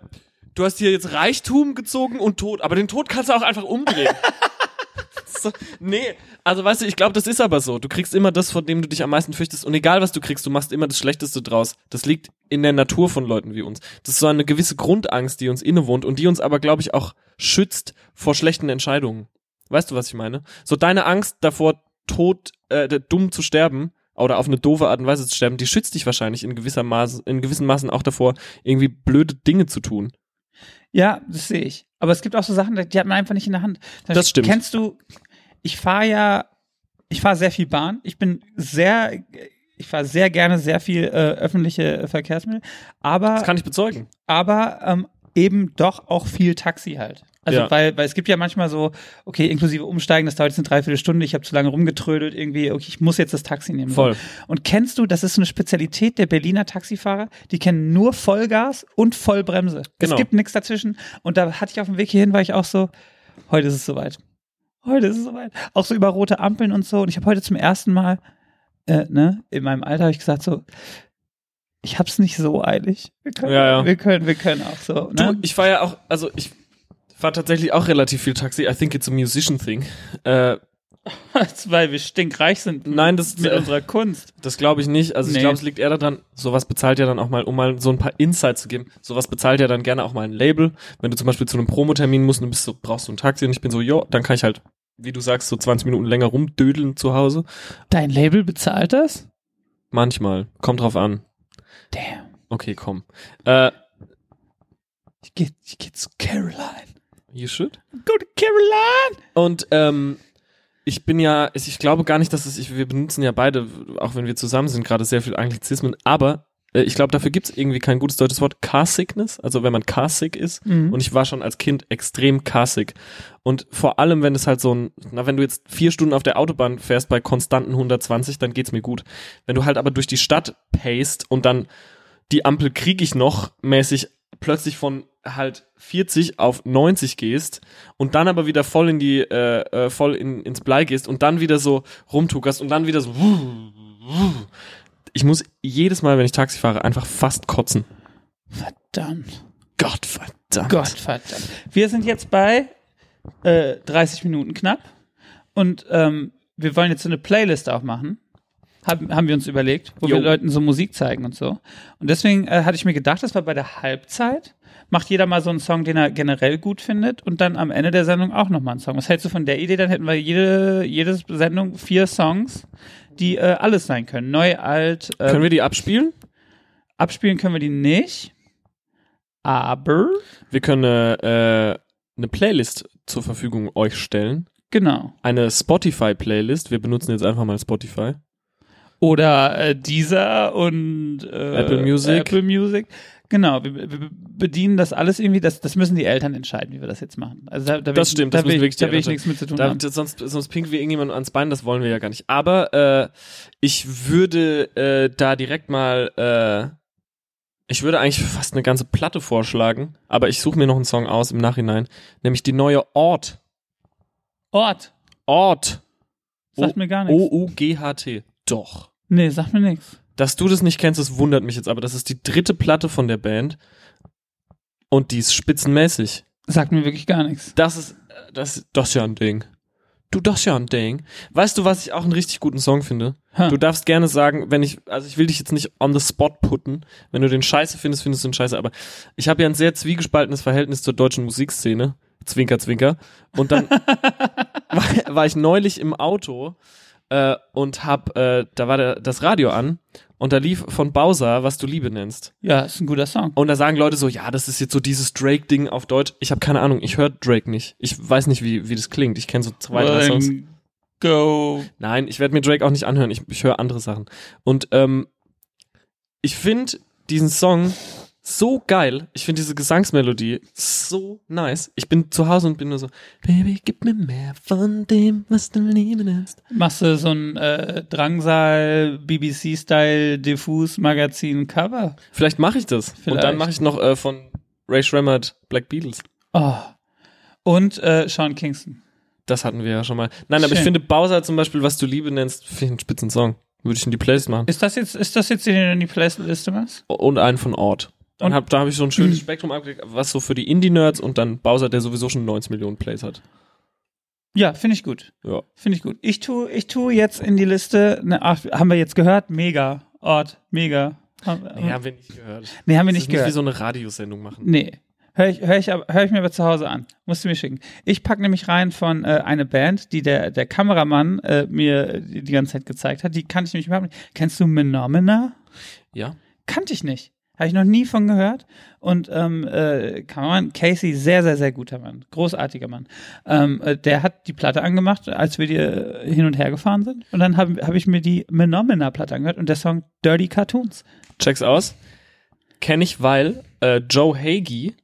du hast hier jetzt Reichtum gezogen und Tod, aber den Tod kannst du auch einfach umdrehen. So, nee, also weißt du, ich glaube, das ist aber so. Du kriegst immer das, vor dem du dich am meisten fürchtest und egal was du kriegst, du machst immer das Schlechteste draus. Das liegt in der Natur von Leuten wie uns. Das ist so eine gewisse Grundangst, die uns innewohnt und die uns aber, glaube ich, auch schützt vor schlechten Entscheidungen. Weißt du, was ich meine? So deine Angst davor, tot, äh, dumm zu sterben oder auf eine doofe Art und Weise zu sterben, die schützt dich wahrscheinlich in gewisser Maße, in gewissen Maßen auch davor, irgendwie blöde Dinge zu tun. Ja, das sehe ich. Aber es gibt auch so Sachen, die hat man einfach nicht in der Hand. Das stimmt. Kennst du, ich fahre ja, ich fahre sehr viel Bahn. Ich bin sehr, ich fahre sehr gerne sehr viel äh, öffentliche Verkehrsmittel. Aber Das kann ich bezeugen. aber ähm, eben doch auch viel Taxi halt. Also Ja. weil, weil es gibt ja manchmal so, okay, inklusive Umsteigen, das dauert jetzt eine Dreiviertelstunde, ich habe zu lange rumgetrödelt, irgendwie, okay, ich muss jetzt das Taxi nehmen. Voll. Und kennst du, das ist so eine Spezialität der Berliner Taxifahrer, die kennen nur Vollgas und Vollbremse. Genau. Es gibt nichts dazwischen. Und da hatte ich auf dem Weg hierhin, war ich auch so, heute ist es soweit. Heute ist es soweit. Auch so über rote Ampeln und so. Und ich habe heute zum ersten Mal, äh, ne, in meinem Alter habe ich gesagt so, ich hab's nicht so eilig. Wir können, Ja, ja. wir können, wir können auch so. Du, Ne? ich fahre ja auch, also ich fahre tatsächlich auch relativ viel Taxi. I think it's a musician thing. Äh, <laughs> Weil wir stinkreich sind Nein, das- mit äh, unserer Kunst. das glaube ich nicht. Also ich Nee. glaube, es liegt eher daran, sowas bezahlt ja dann auch mal, um mal so ein paar Insights zu geben. Sowas bezahlt ja dann gerne auch mal ein Label. Wenn du zum Beispiel zu einem Promotermin musst und du bist so, brauchst du ein Taxi und ich bin so, jo, dann kann ich halt, wie du sagst, so 20 Minuten länger rumdödeln zu Hause. Dein Label bezahlt das? Manchmal. Kommt drauf an. Damn. Okay, komm. Äh, Ich geh, ich geh zu Caroline. You should. Go to Caroline! Und ähm, ich bin ja, ich, glaube gar nicht, dass es, ich, wir benutzen ja beide, auch wenn wir zusammen sind, gerade sehr viel Anglizismen, aber äh, ich glaube, dafür gibt es irgendwie kein gutes deutsches Wort. Car Sickness, also wenn man car sick ist. Mhm. Und ich war schon als Kind extrem car sick. Und vor allem, wenn es halt so ein, na, wenn du jetzt vier Stunden auf der Autobahn fährst bei konstanten 120, dann geht's mir gut. Wenn du halt aber durch die Stadt paced und dann die Ampel krieg ich noch mäßig plötzlich von halt 40 auf 90 gehst und dann aber wieder voll in die äh, äh, voll in, ins Blei gehst und dann wieder so rumtuckerst und dann wieder so ich muss jedes Mal, wenn ich Taxi fahre, einfach fast kotzen. Verdammt. Gott verdammt. Gott verdammt. Wir sind jetzt bei äh, 30 Minuten knapp und ähm, wir wollen jetzt so eine Playlist auch machen. Haben, haben wir uns überlegt, wo Jo. wir Leuten so Musik zeigen und so. Und deswegen äh, hatte ich mir gedacht, das war bei der Halbzeit. Macht jeder mal so einen Song, den er generell gut findet und dann am Ende der Sendung auch nochmal einen Song. Was hältst du von der Idee? Dann hätten wir jede, jede Sendung vier Songs, die äh, alles sein können. Neu, alt, äh, Können wir die abspielen? abspielen können wir die nicht. Aber, Wir können äh, eine Playlist zur Verfügung euch stellen. genau. Eine Spotify-Playlist. Wir benutzen jetzt einfach mal Spotify. Oder äh, Deezer und äh, Apple Music. Apple Music. Genau, wir, wir bedienen das alles irgendwie, das, das müssen die Eltern entscheiden, wie wir das jetzt machen. Also da, da Das ich, stimmt, da das will, wirklich da will ich nichts mit zu tun Da, haben. sonst, sonst pinken wir irgendjemand ans Bein, das wollen wir ja gar nicht. Aber äh, ich würde äh, da direkt mal, äh, ich würde eigentlich fast eine ganze Platte vorschlagen, aber ich suche mir noch einen Song aus im Nachhinein, nämlich die neue Ort. Ort, Ort. sagt mir gar nichts. O-U-G-H-T. Doch. Nee, sagt mir nichts. Dass du das nicht kennst, das wundert mich jetzt, aber das ist die dritte Platte von der Band und die ist spitzenmäßig. Sagt mir wirklich gar nichts. Das ist, äh, das, das ist ja ein Ding. Du, das ist ja ein Ding. Weißt du, was ich auch einen richtig guten Song finde? Ha. Du darfst gerne sagen, wenn ich, also ich will dich jetzt nicht on the spot putten. Wenn du den scheiße findest, findest du den scheiße. Aber ich habe ja ein sehr zwiegespaltenes Verhältnis zur deutschen Musikszene. Zwinker, zwinker. Und dann <laughs> war, war ich neulich im Auto äh, und hab, äh, da war der, das Radio an und da lief von Bowser, was du Liebe nennst. Ja, ist ein guter Song. Und da sagen Leute so, ja, das ist jetzt so dieses Drake-Ding auf Deutsch. Ich habe keine Ahnung, ich höre Drake nicht. Ich weiß nicht, wie, wie das klingt. Ich kenne so zwei, drei Songs. Go. Nein, ich werde mir Drake auch nicht anhören. Ich, ich höre andere Sachen. Und ähm, ich finde diesen Song so geil. Ich finde diese Gesangsmelodie so nice. Ich bin zu Hause und bin nur so, Baby, gib mir mehr von dem, was du lieben ist. Machst du so ein äh, Drangsal, BBC-Style, diffus Magazin-Cover? Vielleicht mache ich das. Und Vielleicht. dann mache ich noch äh, von Ray Shremmerd Black Beatles. Oh. Und äh, Sean Kingston. Das hatten wir ja schon mal. Nein, aber ich Schön. finde Bowser zum Beispiel, was du Liebe nennst, finde ich einen spitzen Song. Würde ich in die Playlist machen. Ist das jetzt, ist das jetzt den du in die Playliste machst? Und einen von Ort. Dann Und- hab, da habe ich so ein schönes <clears throat> Spektrum abgelegt, was so für die Indie-Nerds und dann Bowser, der sowieso schon 90 Millionen Plays hat. Ja, finde ich gut. Ja. Finde ich gut. Ich tu, ich tu jetzt in die Liste, ne, ach, haben wir jetzt gehört? Mega. Ort, mega. Haben, Nee, haben wir nicht gehört. nee, haben wir Das nicht gehört. wie so eine Radiosendung machen. Nee. Hör ich, hör, ich, hör ich mir aber zu Hause an. Musst du mir schicken. Ich pack nämlich rein von äh, eine Band, die der, der Kameramann äh, mir die, die ganze Zeit gezeigt hat. Die kannte ich nämlich überhaupt nicht. Kennst du Menomina? Ja. Kannte ich nicht. Habe ich noch nie von gehört. Und ähm, äh, Kameramann Casey, sehr, sehr, sehr guter Mann. Großartiger Mann. Ähm, äh, der hat die Platte angemacht, als wir die äh, hin und her gefahren sind. Und dann habe hab ich mir die Menomina-Platte angehört und der Song Dirty Cartoons. Check's aus. Kenne ich, weil äh, Joe Hagee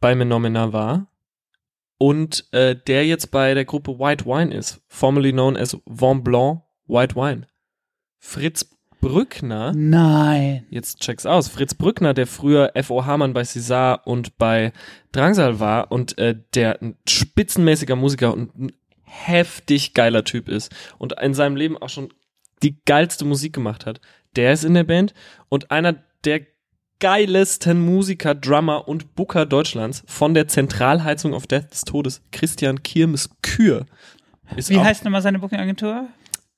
bei Menomina war und äh, der jetzt bei der Gruppe White Wine ist, formerly known as Vent Blanc White Wine. Fritz Brückner Nein. Jetzt check's aus. Fritz Brückner, der früher F.O. Hamann bei César und bei Drangsal war und äh, der ein spitzenmäßiger Musiker und ein heftig geiler Typ ist und in seinem Leben auch schon die geilste Musik gemacht hat, der ist in der Band und einer der geilesten Musiker, Drummer und Booker Deutschlands von der Zentralheizung auf Death des Todes, Christian Kirmes Kür. Wie heißt nochmal seine Booking-Agentur?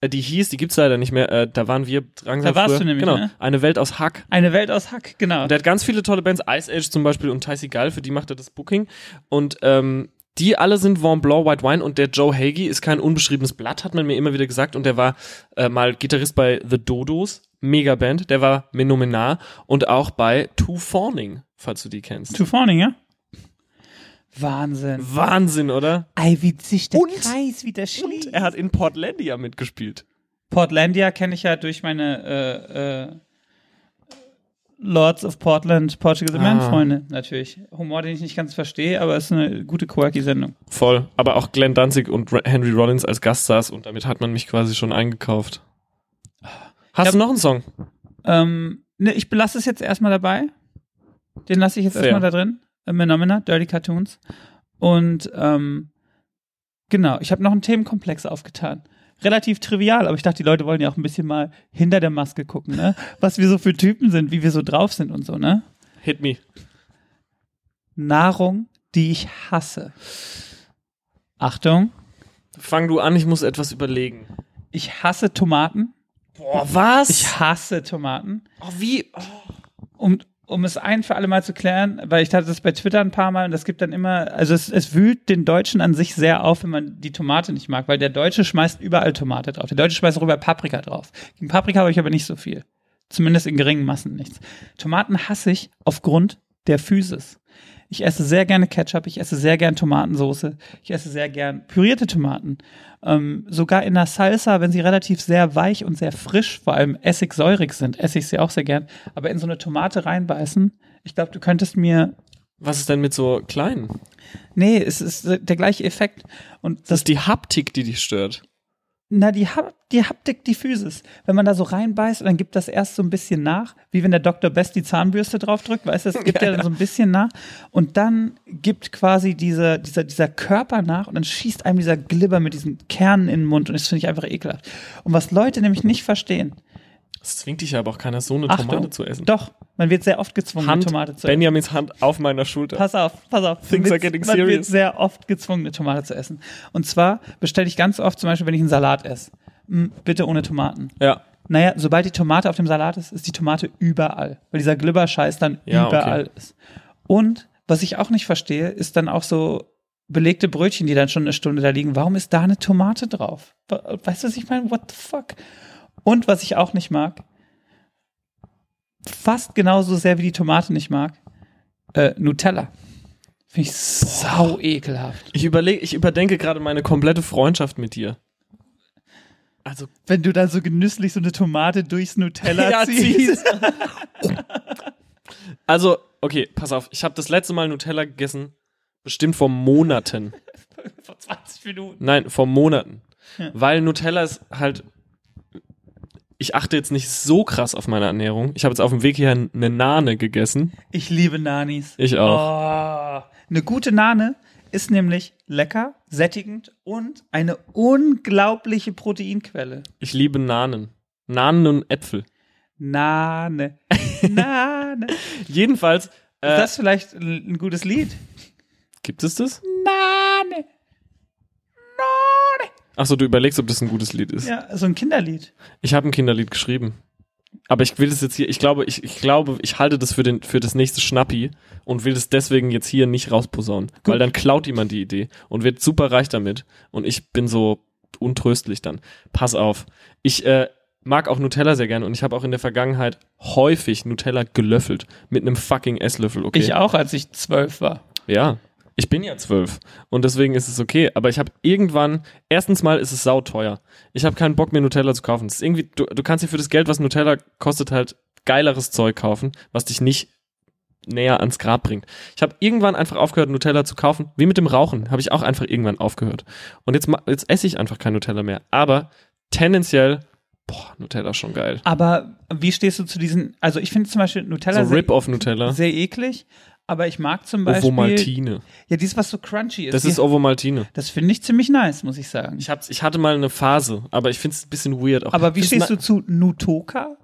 Äh, die hieß, die gibt's leider nicht mehr, äh, da waren wir Drangsal Da warst früher. du nämlich, genau, ne? eine Welt aus Hack. Eine Welt aus Hack, genau. Und der hat ganz viele tolle Bands, Ice Age zum Beispiel und Ticey Gull, für die macht er das Booking. Und ähm, die alle sind Vent Blanc White Wine und der Joe Hagee ist kein unbeschriebenes Blatt, hat man mir immer wieder gesagt. Und der war äh, mal Gitarrist bei The Dodos, Megaband. Der war Menomenar und auch bei Two Fawning, falls du die kennst. Two Fawning, ja? Wahnsinn. Wahnsinn, oder? Ei, wie sich der Und- Kreis wieder schließt. Und er hat in Portlandia mitgespielt. Portlandia kenne ich ja durch meine äh, äh, Lords of Portland, Portugal the Man Ah. Freunde, natürlich. Humor, den ich nicht ganz verstehe, aber es ist eine gute quirky-Sendung. Voll. Aber auch Glenn Danzig und Henry Rollins als Gaststars und damit hat man mich quasi schon eingekauft. Hast hab- du noch einen Song? Ähm, ne, ich belasse es jetzt erstmal dabei. Den lasse ich jetzt Fair. erstmal da drin. Äh, Menomina, Dirty Cartoons. Und ähm, genau, ich habe noch einen Themenkomplex aufgetan. Relativ trivial, aber ich dachte, die Leute wollen ja auch ein bisschen mal hinter der Maske gucken, ne? Was wir so für Typen sind, wie wir so drauf sind und so, ne? Hit me. Nahrung, die ich hasse. Achtung, Fang du an, ich muss etwas überlegen. ich hasse Tomaten. Boah, was? Ich hasse Tomaten. oh, wie? Oh. um, um es ein für alle Mal zu klären, weil ich hatte das bei Twitter ein paar Mal und das gibt dann immer, also es, es wühlt den Deutschen an sich sehr auf, wenn man die Tomate nicht mag, weil der Deutsche schmeißt überall Tomate drauf. Der Deutsche schmeißt auch überall Paprika drauf. Gegen Paprika habe ich aber nicht so viel. Zumindest in geringen Massen nichts. Tomaten hasse ich aufgrund der Physis. Ich esse sehr gerne Ketchup, ich esse sehr gern Tomatensoße, ich esse sehr gern pürierte Tomaten. Ähm, sogar in der Salsa, wenn sie relativ sehr weich und sehr frisch, vor allem essigsäurig sind, esse ich sie auch sehr gern. Aber in so eine Tomate reinbeißen, ich glaube, du könntest mir. Was ist denn mit so kleinen? Nee, es ist der gleiche Effekt. Und Das das, ist die Haptik, die dich stört. Na, die, Hap die Haptik, die Physis. Wenn man da so reinbeißt und dann gibt das erst so ein bisschen nach, wie wenn der Dr. Best die Zahnbürste draufdrückt, weißt du, es <laughs> gibt ja, dann so ein bisschen nach. Und dann gibt quasi diese, dieser, dieser Körper nach und dann schießt einem dieser Glibber mit diesen Kernen in den Mund und das finde ich einfach ekelhaft. Und was Leute nämlich nicht verstehen, Das zwingt dich aber auch keiner, so eine Achtung, Tomate zu essen. Doch, man wird sehr oft gezwungen, Hand, eine Tomate zu essen. Benjamins Hand auf meiner Schulter. Pass auf, pass auf. Things man are getting man wird serious. sehr oft gezwungen, eine Tomate zu essen. Und zwar bestelle ich ganz oft, zum Beispiel, wenn ich einen Salat esse, mm, bitte ohne Tomaten. Ja. Naja, sobald die Tomate auf dem Salat ist, ist die Tomate überall. Weil dieser Glibberscheiß dann Ja, überall okay. ist. Und was ich auch nicht verstehe, ist dann auch so belegte Brötchen, die dann schon eine Stunde da liegen. Warum ist da eine Tomate drauf? Weißt du, was ich meine? What the fuck? Und was ich auch nicht mag, fast genauso sehr wie die Tomate nicht mag, äh, Nutella. Finde ich sau ekelhaft. Ich überlege, ich überdenke gerade meine komplette Freundschaft mit dir. Also, Wenn du da so genüsslich so eine Tomate durchs Nutella Ja, ziehst. <laughs> also, okay, pass auf. Ich habe das letzte Mal Nutella gegessen, bestimmt vor Monaten. Vor 20 Minuten. Nein, vor Monaten. Ja. Weil Nutella ist halt. Ich achte jetzt nicht so krass auf meine Ernährung. Ich habe jetzt auf dem Weg hier eine Nane gegessen. Ich liebe Nanis. Ich auch. Oh. Eine gute Nane ist nämlich lecker, sättigend und eine unglaubliche Proteinquelle. Ich liebe Nanen. Nanen und Äpfel. Nane. <laughs> Nane. Jedenfalls. Ist Äh, das vielleicht ein ein gutes Lied? gibt es das? Nane. Achso, du überlegst, ob das ein gutes Lied ist. Ja, so ein Kinderlied. Ich habe ein Kinderlied geschrieben. Aber ich will das jetzt hier, ich glaube, ich, ich glaube, ich halte das für, den, für das nächste Schnappi und will das deswegen jetzt hier nicht rausposaunen. Weil dann klaut jemand die Idee und wird super reich damit. Und ich bin so untröstlich dann. Pass auf. Ich äh, mag auch Nutella sehr gerne und ich habe auch in der Vergangenheit häufig Nutella gelöffelt. Mit einem fucking Esslöffel, okay? Ich auch, als ich zwölf war. Ja. Ich bin ja zwölf und deswegen ist es okay. Aber ich habe irgendwann, erstens mal ist es sauteuer. Ich habe keinen Bock mehr Nutella zu kaufen. Das ist irgendwie, du, du kannst dir für das Geld, was Nutella kostet, halt geileres Zeug kaufen, was dich nicht näher ans Grab bringt. Ich habe irgendwann einfach aufgehört, Nutella zu kaufen. Wie mit dem Rauchen habe ich auch einfach irgendwann aufgehört. Und jetzt, jetzt esse ich einfach kein Nutella mehr. Aber tendenziell, boah, Nutella schon geil. Aber wie stehst du zu diesen, also ich finde zum Beispiel Nutella So sehr, Rip-Off Nutella. sehr eklig, aber ich mag zum Beispiel, Ovomaltine. ja, dieses, was so crunchy ist. Das ist Ovomaltine. das finde ich ziemlich nice, muss ich sagen. Ich, hab's, ich hatte mal eine Phase, aber ich finde es ein bisschen weird. Auch. aber wie stehst du zu Nutoka?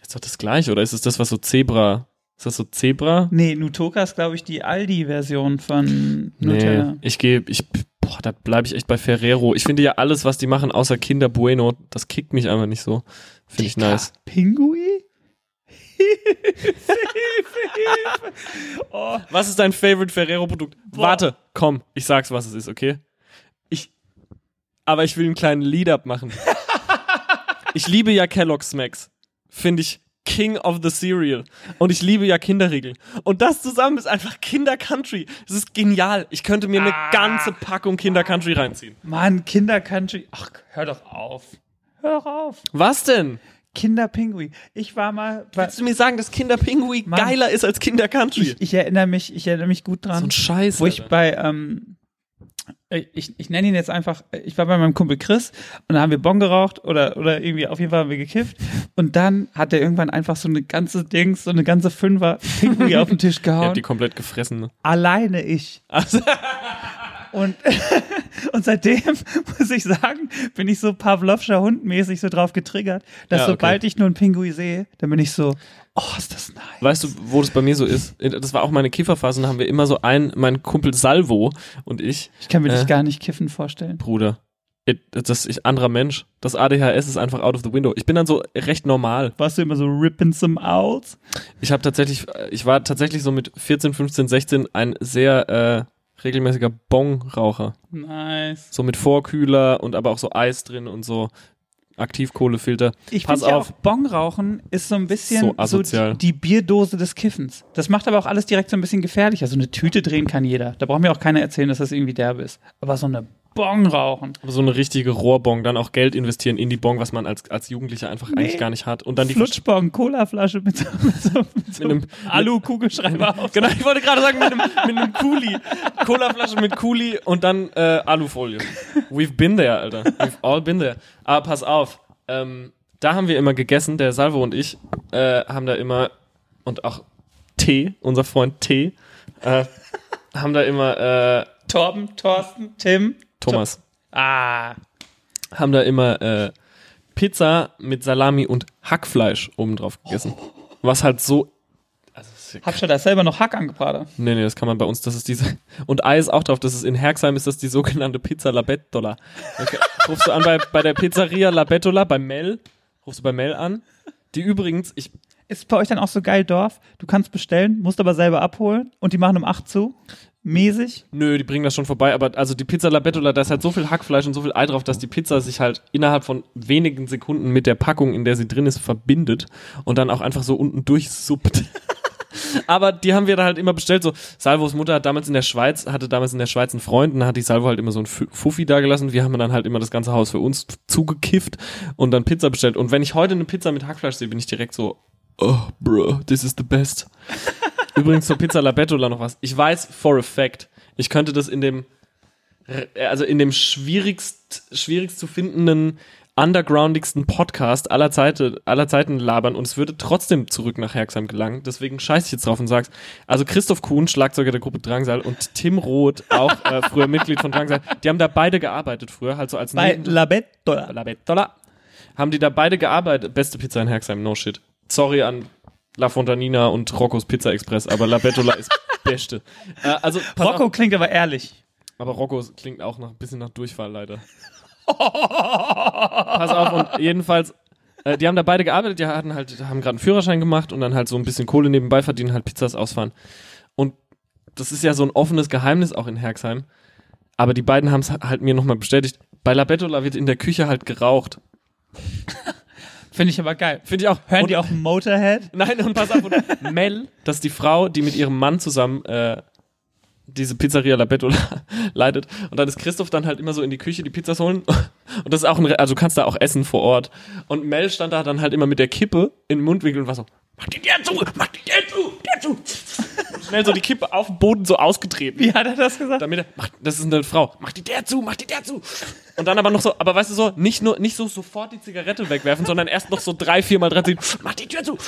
Ist doch das gleiche, oder ist es das, was so Zebra. Ist das so Zebra? Nee, Nutoka ist, glaube ich, die Aldi-Version von Nutella. Nee, ich gehe, ich, boah, da bleibe ich echt bei Ferrero. Ich finde ja alles, was die machen, außer Kinder Bueno, das kickt mich einfach nicht so. Finde ich nice. Pinguin? Hilfe, <laughs> Hilfe. Oh, Was ist dein Favorite Ferrero-Produkt? Warte, komm, ich sag's, was es ist, okay? Ich, aber ich will einen kleinen Lead-Up machen. <laughs> ich liebe ja Kellogg's Smacks. Finde ich King of the Cereal. Und ich liebe ja Kinderriegel. Und das zusammen ist einfach Kinder Country. Das ist genial. Ich könnte mir eine Ah. ganze Packung Kinder Country reinziehen. Mann, Kinder-Country. Ach, hör doch auf. Hör doch auf. Was denn? Kinderpinguin. Ich war mal bei, Willst du mir sagen, dass Kinder Pinguin Mann. geiler ist als Kinder Country? ich, ich erinnere mich, ich erinnere mich gut so dran, ein Scheiß. wo ich bei, ähm, ich, ich nenne ihn jetzt einfach, ich war bei meinem Kumpel Chris und da haben wir Bon geraucht oder, oder irgendwie auf jeden Fall haben wir gekifft und dann hat er irgendwann einfach so eine ganze Dings, so eine ganze Fünfer Pinguin auf den Tisch <laughs> Ihr habt gehauen. die komplett gefressen. Ne? Alleine ich. Also, <laughs> Und, <laughs> und seitdem, muss ich sagen, bin ich so Pavlovscher Hund-mäßig so drauf getriggert, dass Ja, okay. sobald ich nur einen Pinguin sehe, dann bin ich so, oh, ist das nice. Weißt du, wo das bei mir so ist? Das war auch meine Kifferphase und da haben wir immer so einen, mein Kumpel Salvo und ich, Ich kann mir Äh. dich gar nicht kiffen vorstellen. Bruder, das ist anderer Mensch. Das ADHS ist einfach out of the window. Ich bin dann so recht normal. Warst du immer so ripping some Owls? Ich habe tatsächlich, ich war tatsächlich so mit 14, 15, 16 ein sehr äh, regelmäßiger Bong-Raucher. Nice. So mit Vorkühler und aber auch so Eis drin und so Aktivkohlefilter. Ich Pass ja auf. auch, Bongrauchen ist so ein bisschen So so, die, die Bierdose des Kiffens. Das macht aber auch alles direkt so ein bisschen gefährlicher. So eine Tüte drehen kann jeder. Da braucht mir auch keiner erzählen, dass das irgendwie derbe ist. Aber so eine Bong rauchen. Aber so eine richtige Rohrbong, dann auch Geld investieren in die Bong, was man als, als Jugendlicher einfach Nee. eigentlich gar nicht hat. Und dann die Flutschbong, Colaflasche mit so, <laughs> mit so, mit so Mit einem- Alu-Kugelschreiber. Genau, ich wollte gerade sagen, mit einem, mit einem Kuli. Colaflasche mit Kuli und dann äh, Alufolie. We've been there, Alter. We've all been there. Aber pass auf, ähm, da haben wir immer gegessen, der Salvo und ich äh, haben da immer, und auch T, unser Freund T, äh, haben da immer, äh, Torben, Thorsten, Tim. Thomas, Ah. haben da immer äh, Pizza mit Salami und Hackfleisch oben drauf gegessen. Was halt so. Also, Habt ihr da selber noch Hack angebraten? Nee, nee, das kann man bei uns, das ist diese, und Ei ist auch drauf, das ist in Herxheim, ist das die sogenannte Pizza La Bettola. Okay. Rufst du an bei, bei der Pizzeria La Bettola, bei Mel, rufst du bei Mel an, die übrigens, ich, Ist bei euch dann auch so geil Dorf? Du kannst bestellen, musst aber selber abholen und die machen um 8 zu. Mäßig. nö, die bringen das schon vorbei, aber also die Pizza La Bettola, da ist halt so viel Hackfleisch und so viel Ei drauf, dass die Pizza sich halt innerhalb von wenigen Sekunden mit der Packung, in der sie drin ist, verbindet und dann auch einfach so unten durchsuppt. <laughs> Aber die haben wir da halt immer bestellt. So, Salvos Mutter hat damals in der Schweiz, hatte damals in der Schweiz einen Freund und dann hat die Salvo halt immer so ein Fu- Fuffi da gelassen. Wir haben dann halt immer das ganze Haus für uns zugekifft und dann Pizza bestellt. Und wenn ich heute eine Pizza mit Hackfleisch sehe, bin ich direkt so, oh, bro, this is the best. Übrigens zur Pizza La Bettola noch was. Ich weiß for a fact, ich könnte das in dem, also in dem schwierigst, schwierigst zu findenden, undergroundigsten Podcast aller, Zeite, aller Zeiten labern und es würde trotzdem zurück nach Herxheim gelangen. Deswegen scheiß ich jetzt drauf und sag's. Also Christoph Kuhn, Schlagzeuger der Gruppe Drangsal und Tim Roth, auch äh, früher Mitglied von Drangsal, die haben da beide gearbeitet früher, halt so als Bei Neben- La Bettola. La Bettola. Haben die da beide gearbeitet? Beste Pizza in Herxheim, no shit. Sorry an La Fontanina und Roccos Pizza Express, aber La Bettola ist beste. Äh, also, Rocco auf, klingt aber ehrlich. aber Rocco klingt auch noch ein bisschen nach Durchfall leider. <laughs> pass auf, und jedenfalls, äh, die haben da beide gearbeitet, die hatten halt, haben gerade einen Führerschein gemacht und dann halt so ein bisschen Kohle nebenbei verdienen, halt Pizzas ausfahren. Und das ist ja so ein offenes Geheimnis auch in Herxheim. Aber die beiden haben es halt mir nochmal bestätigt. Bei La Bettola wird in der Küche halt geraucht. Finde ich aber geil. Finde ich auch. Hören Und- die auch Motorhead? Nein, und pass auf, und <laughs> Mel, das ist die Frau, die mit ihrem Mann zusammen äh, diese Pizzeria La Bettola <laughs> leitet. Und dann ist Christoph dann halt immer so in die Küche die Pizzas holen. <laughs> Und das ist auch ein, also du kannst da auch essen vor Ort. Und Mel stand da dann halt immer mit der Kippe im Mundwinkel und war so, mach die der zu, mach die der zu, der zu. Schnell so die Kippe auf den Boden so ausgetreten. Wie hat er das gesagt? Damit er, mach, das ist eine Frau, mach die der zu, mach die der zu. Und dann aber noch so, aber weißt du so, nicht nur, nicht so sofort die Zigarette wegwerfen, sondern erst noch so drei, vier Mal dran ziehen, mach die Tür zu.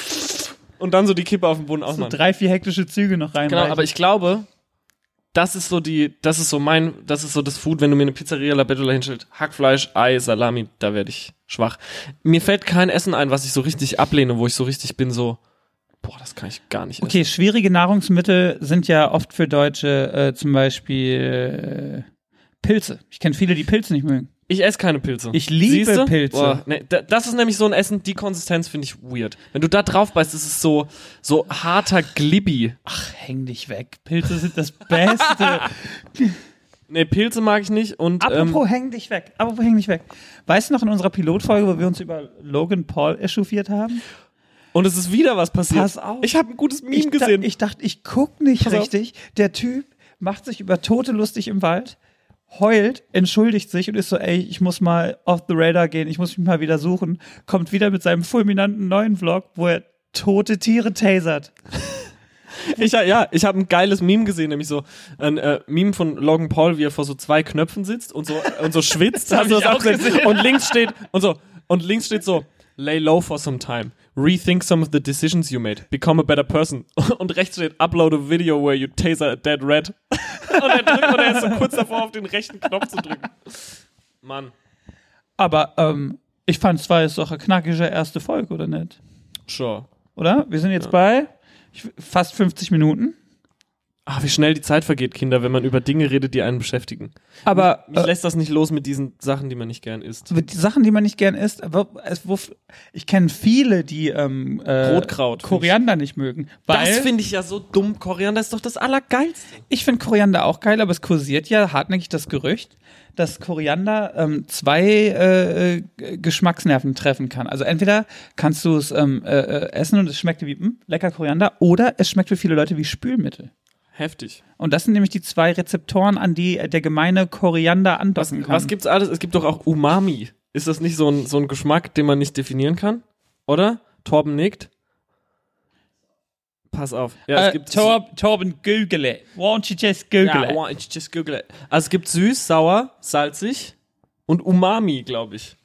Und dann so die Kippe auf den Boden So ausmachen. drei, vier hektische Züge noch rein. Genau, aber ich glaube, das ist so die, das ist so mein, das ist so das Food, wenn du mir eine Pizzeria La Bettola hinstellst, Hackfleisch, Ei, Salami, da werde ich schwach. Mir fällt kein Essen ein, was ich so richtig ablehne, wo ich so richtig bin, so, boah, das kann ich gar nicht essen. Okay, schwierige Nahrungsmittel sind ja oft für Deutsche äh, zum Beispiel äh, Pilze. Ich kenne viele, die Pilze nicht mögen. Ich esse keine Pilze. Ich liebe Siehste? Pilze. Boah, nee, da, das ist nämlich so ein Essen, die Konsistenz finde ich weird. Wenn du da drauf beißt, ist es so, so harter Glibby. Ach, häng dich weg. Pilze sind das Beste. <laughs> Nee, Pilze mag ich nicht und ähm, Apropos häng dich weg. Apropos häng dich weg. Weißt du noch in unserer Pilotfolge, wo wir uns über Logan Paul echauffiert haben? Und es ist wieder was passiert. Pass auf. Ich habe ein gutes Meme ich, da- gesehen. ich dachte, ich guck nicht Pass auf. richtig. Der Typ macht sich über Tote lustig im Wald, heult, entschuldigt sich und ist so, ey, ich muss mal off the radar gehen, ich muss mich mal wieder suchen. Kommt wieder mit seinem fulminanten neuen Vlog, wo er tote Tiere tasert. <laughs> Ich, ja, ich habe ein geiles Meme gesehen, nämlich so ein äh, Meme von Logan Paul, wie er vor so zwei Knöpfen sitzt und so und so <laughs> schwitzt. Das gesehen? gesehen. Und links steht und so und links steht so Lay low for some time. Rethink some of the decisions you made. Become a better person. <laughs> Und rechts steht, upload a video where you taser a dead rat. <laughs> und er drückt und er ist so kurz davor, auf den rechten Knopf zu drücken. Mann. Aber ähm, ich fand es war jetzt doch eine knackige erste Folge, oder nicht? Sure. Oder? Wir sind jetzt bei ich, fast 50 Minuten. Ah, wie schnell die Zeit vergeht, Kinder, wenn man über Dinge redet, die einen beschäftigen. Aber Mich äh, lässt das nicht los mit diesen Sachen, die man nicht gern isst. die Sachen, die man nicht gern isst, aber es, wo, ich kenne viele, die ähm, äh, Rotkraut. Koriander nicht mögen. Das finde ich ja so dumm. Koriander ist doch das Allergeilste. ich finde Koriander auch geil, aber es kursiert ja hartnäckig das Gerücht, dass Koriander ähm, zwei äh, äh, Geschmacksnerven treffen kann. Also entweder kannst du es ähm, äh, äh, essen und es schmeckt wie mh, lecker Koriander, oder es schmeckt für viele Leute wie Spülmittel. Heftig. Und das sind nämlich die zwei Rezeptoren, an die der gemeine Koriander Was, andocken kann. was gibt's alles? Es gibt doch auch Umami. Ist das nicht so ein, so ein Geschmack, den man nicht definieren kann? Oder? Torben nickt. Pass auf. Ja, äh, Tor, Torben, google it. Won't you just google ja, it? why don't you just Google it. Also es gibt süß, sauer, salzig und Umami, glaube ich.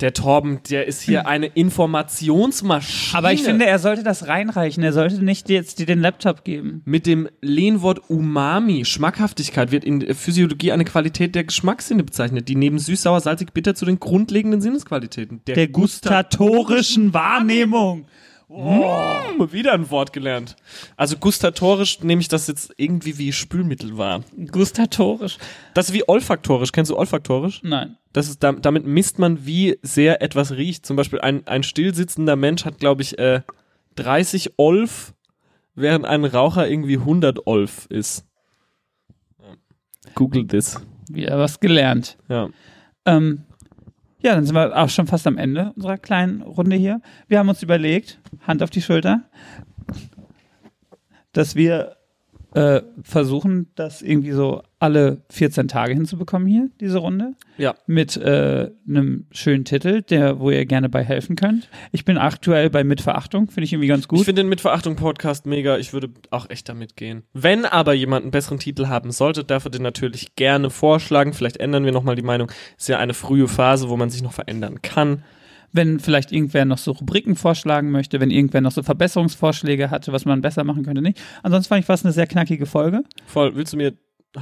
Der Torben, der ist hier eine Informationsmaschine. Aber ich finde, er sollte das reinreichen. Er sollte nicht jetzt dir den Laptop geben. Mit dem Lehnwort Umami, Schmackhaftigkeit, wird in der Physiologie eine Qualität der Geschmackssinne bezeichnet, die neben süß, sauer, salzig, bitter zu den grundlegenden Sinnesqualitäten Der gustatorischen Wahrnehmung. Hm, wieder ein Wort gelernt. Also gustatorisch nehme ich das jetzt irgendwie wie Spülmittel wahr. Gustatorisch. Das ist wie olfaktorisch. Kennst du olfaktorisch? Nein. Das ist, dam- damit misst man, wie sehr etwas riecht. Zum Beispiel ein, ein stillsitzender Mensch hat, glaube ich, äh, 30 Olf, während ein Raucher irgendwie 100 Olf ist. Google this. Wieder was gelernt. Ja. Ähm, ja, dann sind wir auch schon fast am Ende unserer kleinen Runde hier. Wir haben uns überlegt, Hand auf die Schulter, dass wir äh, versuchen, das irgendwie so alle 14 Tage hinzubekommen hier, diese Runde. Ja. Mit äh, einem schönen Titel, der, wo ihr gerne bei helfen könnt. Ich bin aktuell bei Mitverachtung, finde ich irgendwie ganz Ich gut. finde den Mitverachtung-Podcast mega. Ich würde auch echt damit gehen. Wenn aber jemand einen besseren Titel haben sollte, darf er den natürlich gerne vorschlagen. Vielleicht ändern wir nochmal die Meinung. Ist ja eine frühe Phase, wo man sich noch verändern kann. wenn vielleicht irgendwer noch so Rubriken vorschlagen möchte, wenn irgendwer noch so Verbesserungsvorschläge hatte, was man besser machen könnte, nicht. Ansonsten fand ich fast eine sehr knackige Folge. Voll. Willst du mir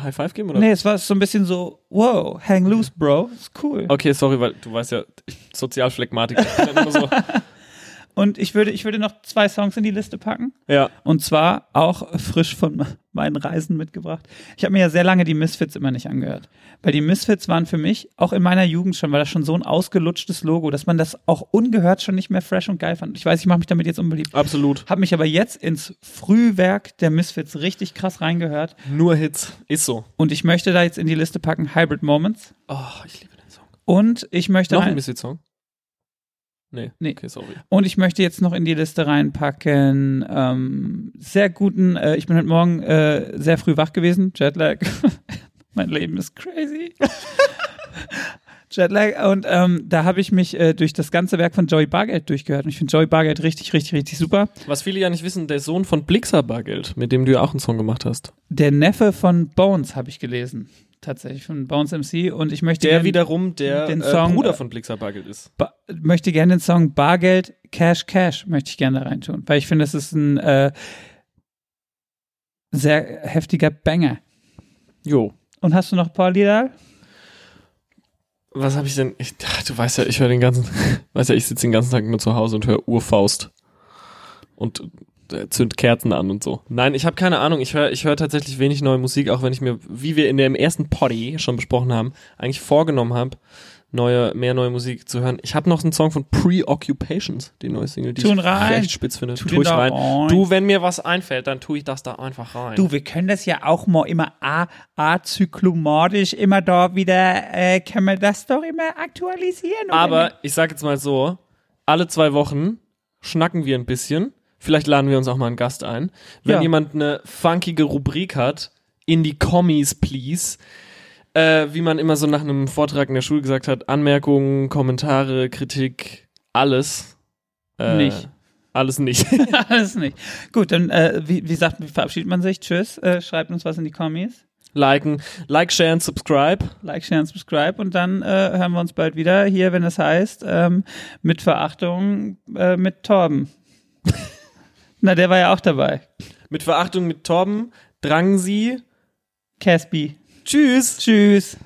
High Five geben? Oder? Nee, es war so ein bisschen so, wow, hang loose, Bro. Ist cool. Okay, sorry, weil du weißt ja, Sozialphlegmatik. <laughs> So, Und ich würde, ich würde noch zwei Songs in die Liste packen. ja. Und zwar auch frisch von <laughs> meinen Reisen mitgebracht. Ich habe mir ja sehr lange die Misfits immer nicht angehört. Weil die Misfits waren für mich, auch in meiner Jugend schon, war das schon so ein ausgelutschtes Logo, dass man das auch ungehört schon nicht mehr fresh und geil fand. Ich weiß, ich mache mich damit jetzt unbeliebt. Absolut. Habe mich aber jetzt ins Frühwerk der Misfits richtig krass reingehört. Nur Hits. Ist so. Und ich möchte da jetzt in die Liste packen Hybrid Moments. Oh, ich liebe den Song. Und ich möchte Noch ein rein, Misfit-Song? Nee. Nee. Okay, sorry. und ich möchte jetzt noch in die Liste reinpacken ähm, sehr guten. Äh, ich bin heute Morgen äh, sehr früh wach gewesen. Jetlag. <laughs> mein Leben ist crazy. <laughs> Jetlag und ähm, da habe ich mich äh, durch das ganze Werk von Joey Bargeld durchgehört und ich finde Joey Bargeld richtig, richtig, richtig super. Was viele ja nicht wissen, der Sohn von Blixer Bargeld, mit dem du ja auch einen Song gemacht hast. Der Neffe von Bones habe ich gelesen, tatsächlich von Bones MC und ich möchte Der gern- wiederum der den äh, Song, Bruder äh, von Blixer Bargeld ist. ba möchte gerne den Song Bargeld Cash Cash möchte ich gerne da reintun, weil ich finde, es ist ein äh, sehr heftiger Banger. Jo. Und hast du noch ein paar Lieder? Was habe ich denn? Ich, ach, du weißt ja, ich höre den ganzen, <laughs> weißt ja, ich sitze den ganzen Tag immer zu Hause und höre Urfaust und zünd Kerzen an und so. Nein, ich habe keine Ahnung. Ich höre, ich höre tatsächlich wenig neue Musik, auch wenn ich mir, wie wir in dem ersten Poddy schon besprochen haben, eigentlich vorgenommen habe, neue, mehr neue Musik zu hören. Ich habe noch einen Song von Preoccupations, die neue Single, die Tu ihn ich rein. recht spitz finde. Tu Tu ich rein. rein. Du, wenn mir was einfällt, dann tue ich das da einfach rein. Du, wir können das ja auch mal immer a azyklomatisch immer da wieder, äh, können wir das doch immer aktualisieren? oder Aber nicht? ich sag jetzt mal so, alle zwei Wochen schnacken wir ein bisschen. Vielleicht laden wir uns auch mal einen Gast ein. Wenn Ja. jemand eine funkige Rubrik hat, in die Kommis, please. Äh, wie man immer so nach einem Vortrag in der Schule gesagt hat, Anmerkungen, Kommentare, Kritik, alles. Äh, Nicht. Alles nicht. <laughs> <laughs> Alles nicht. Gut, dann, äh, wie, wie sagt, wie verabschiedet man sich? Tschüss, äh, schreibt uns was in die Kommis. liken, like, share und subscribe. Like, share und subscribe und dann äh, hören wir uns bald wieder hier, wenn es heißt, ähm, mit Verachtung äh, mit Torben. <laughs> Na, der war ja auch dabei. Mit Verachtung mit Torben, Drang Sie. Caspi. Tschüss. Tschüss.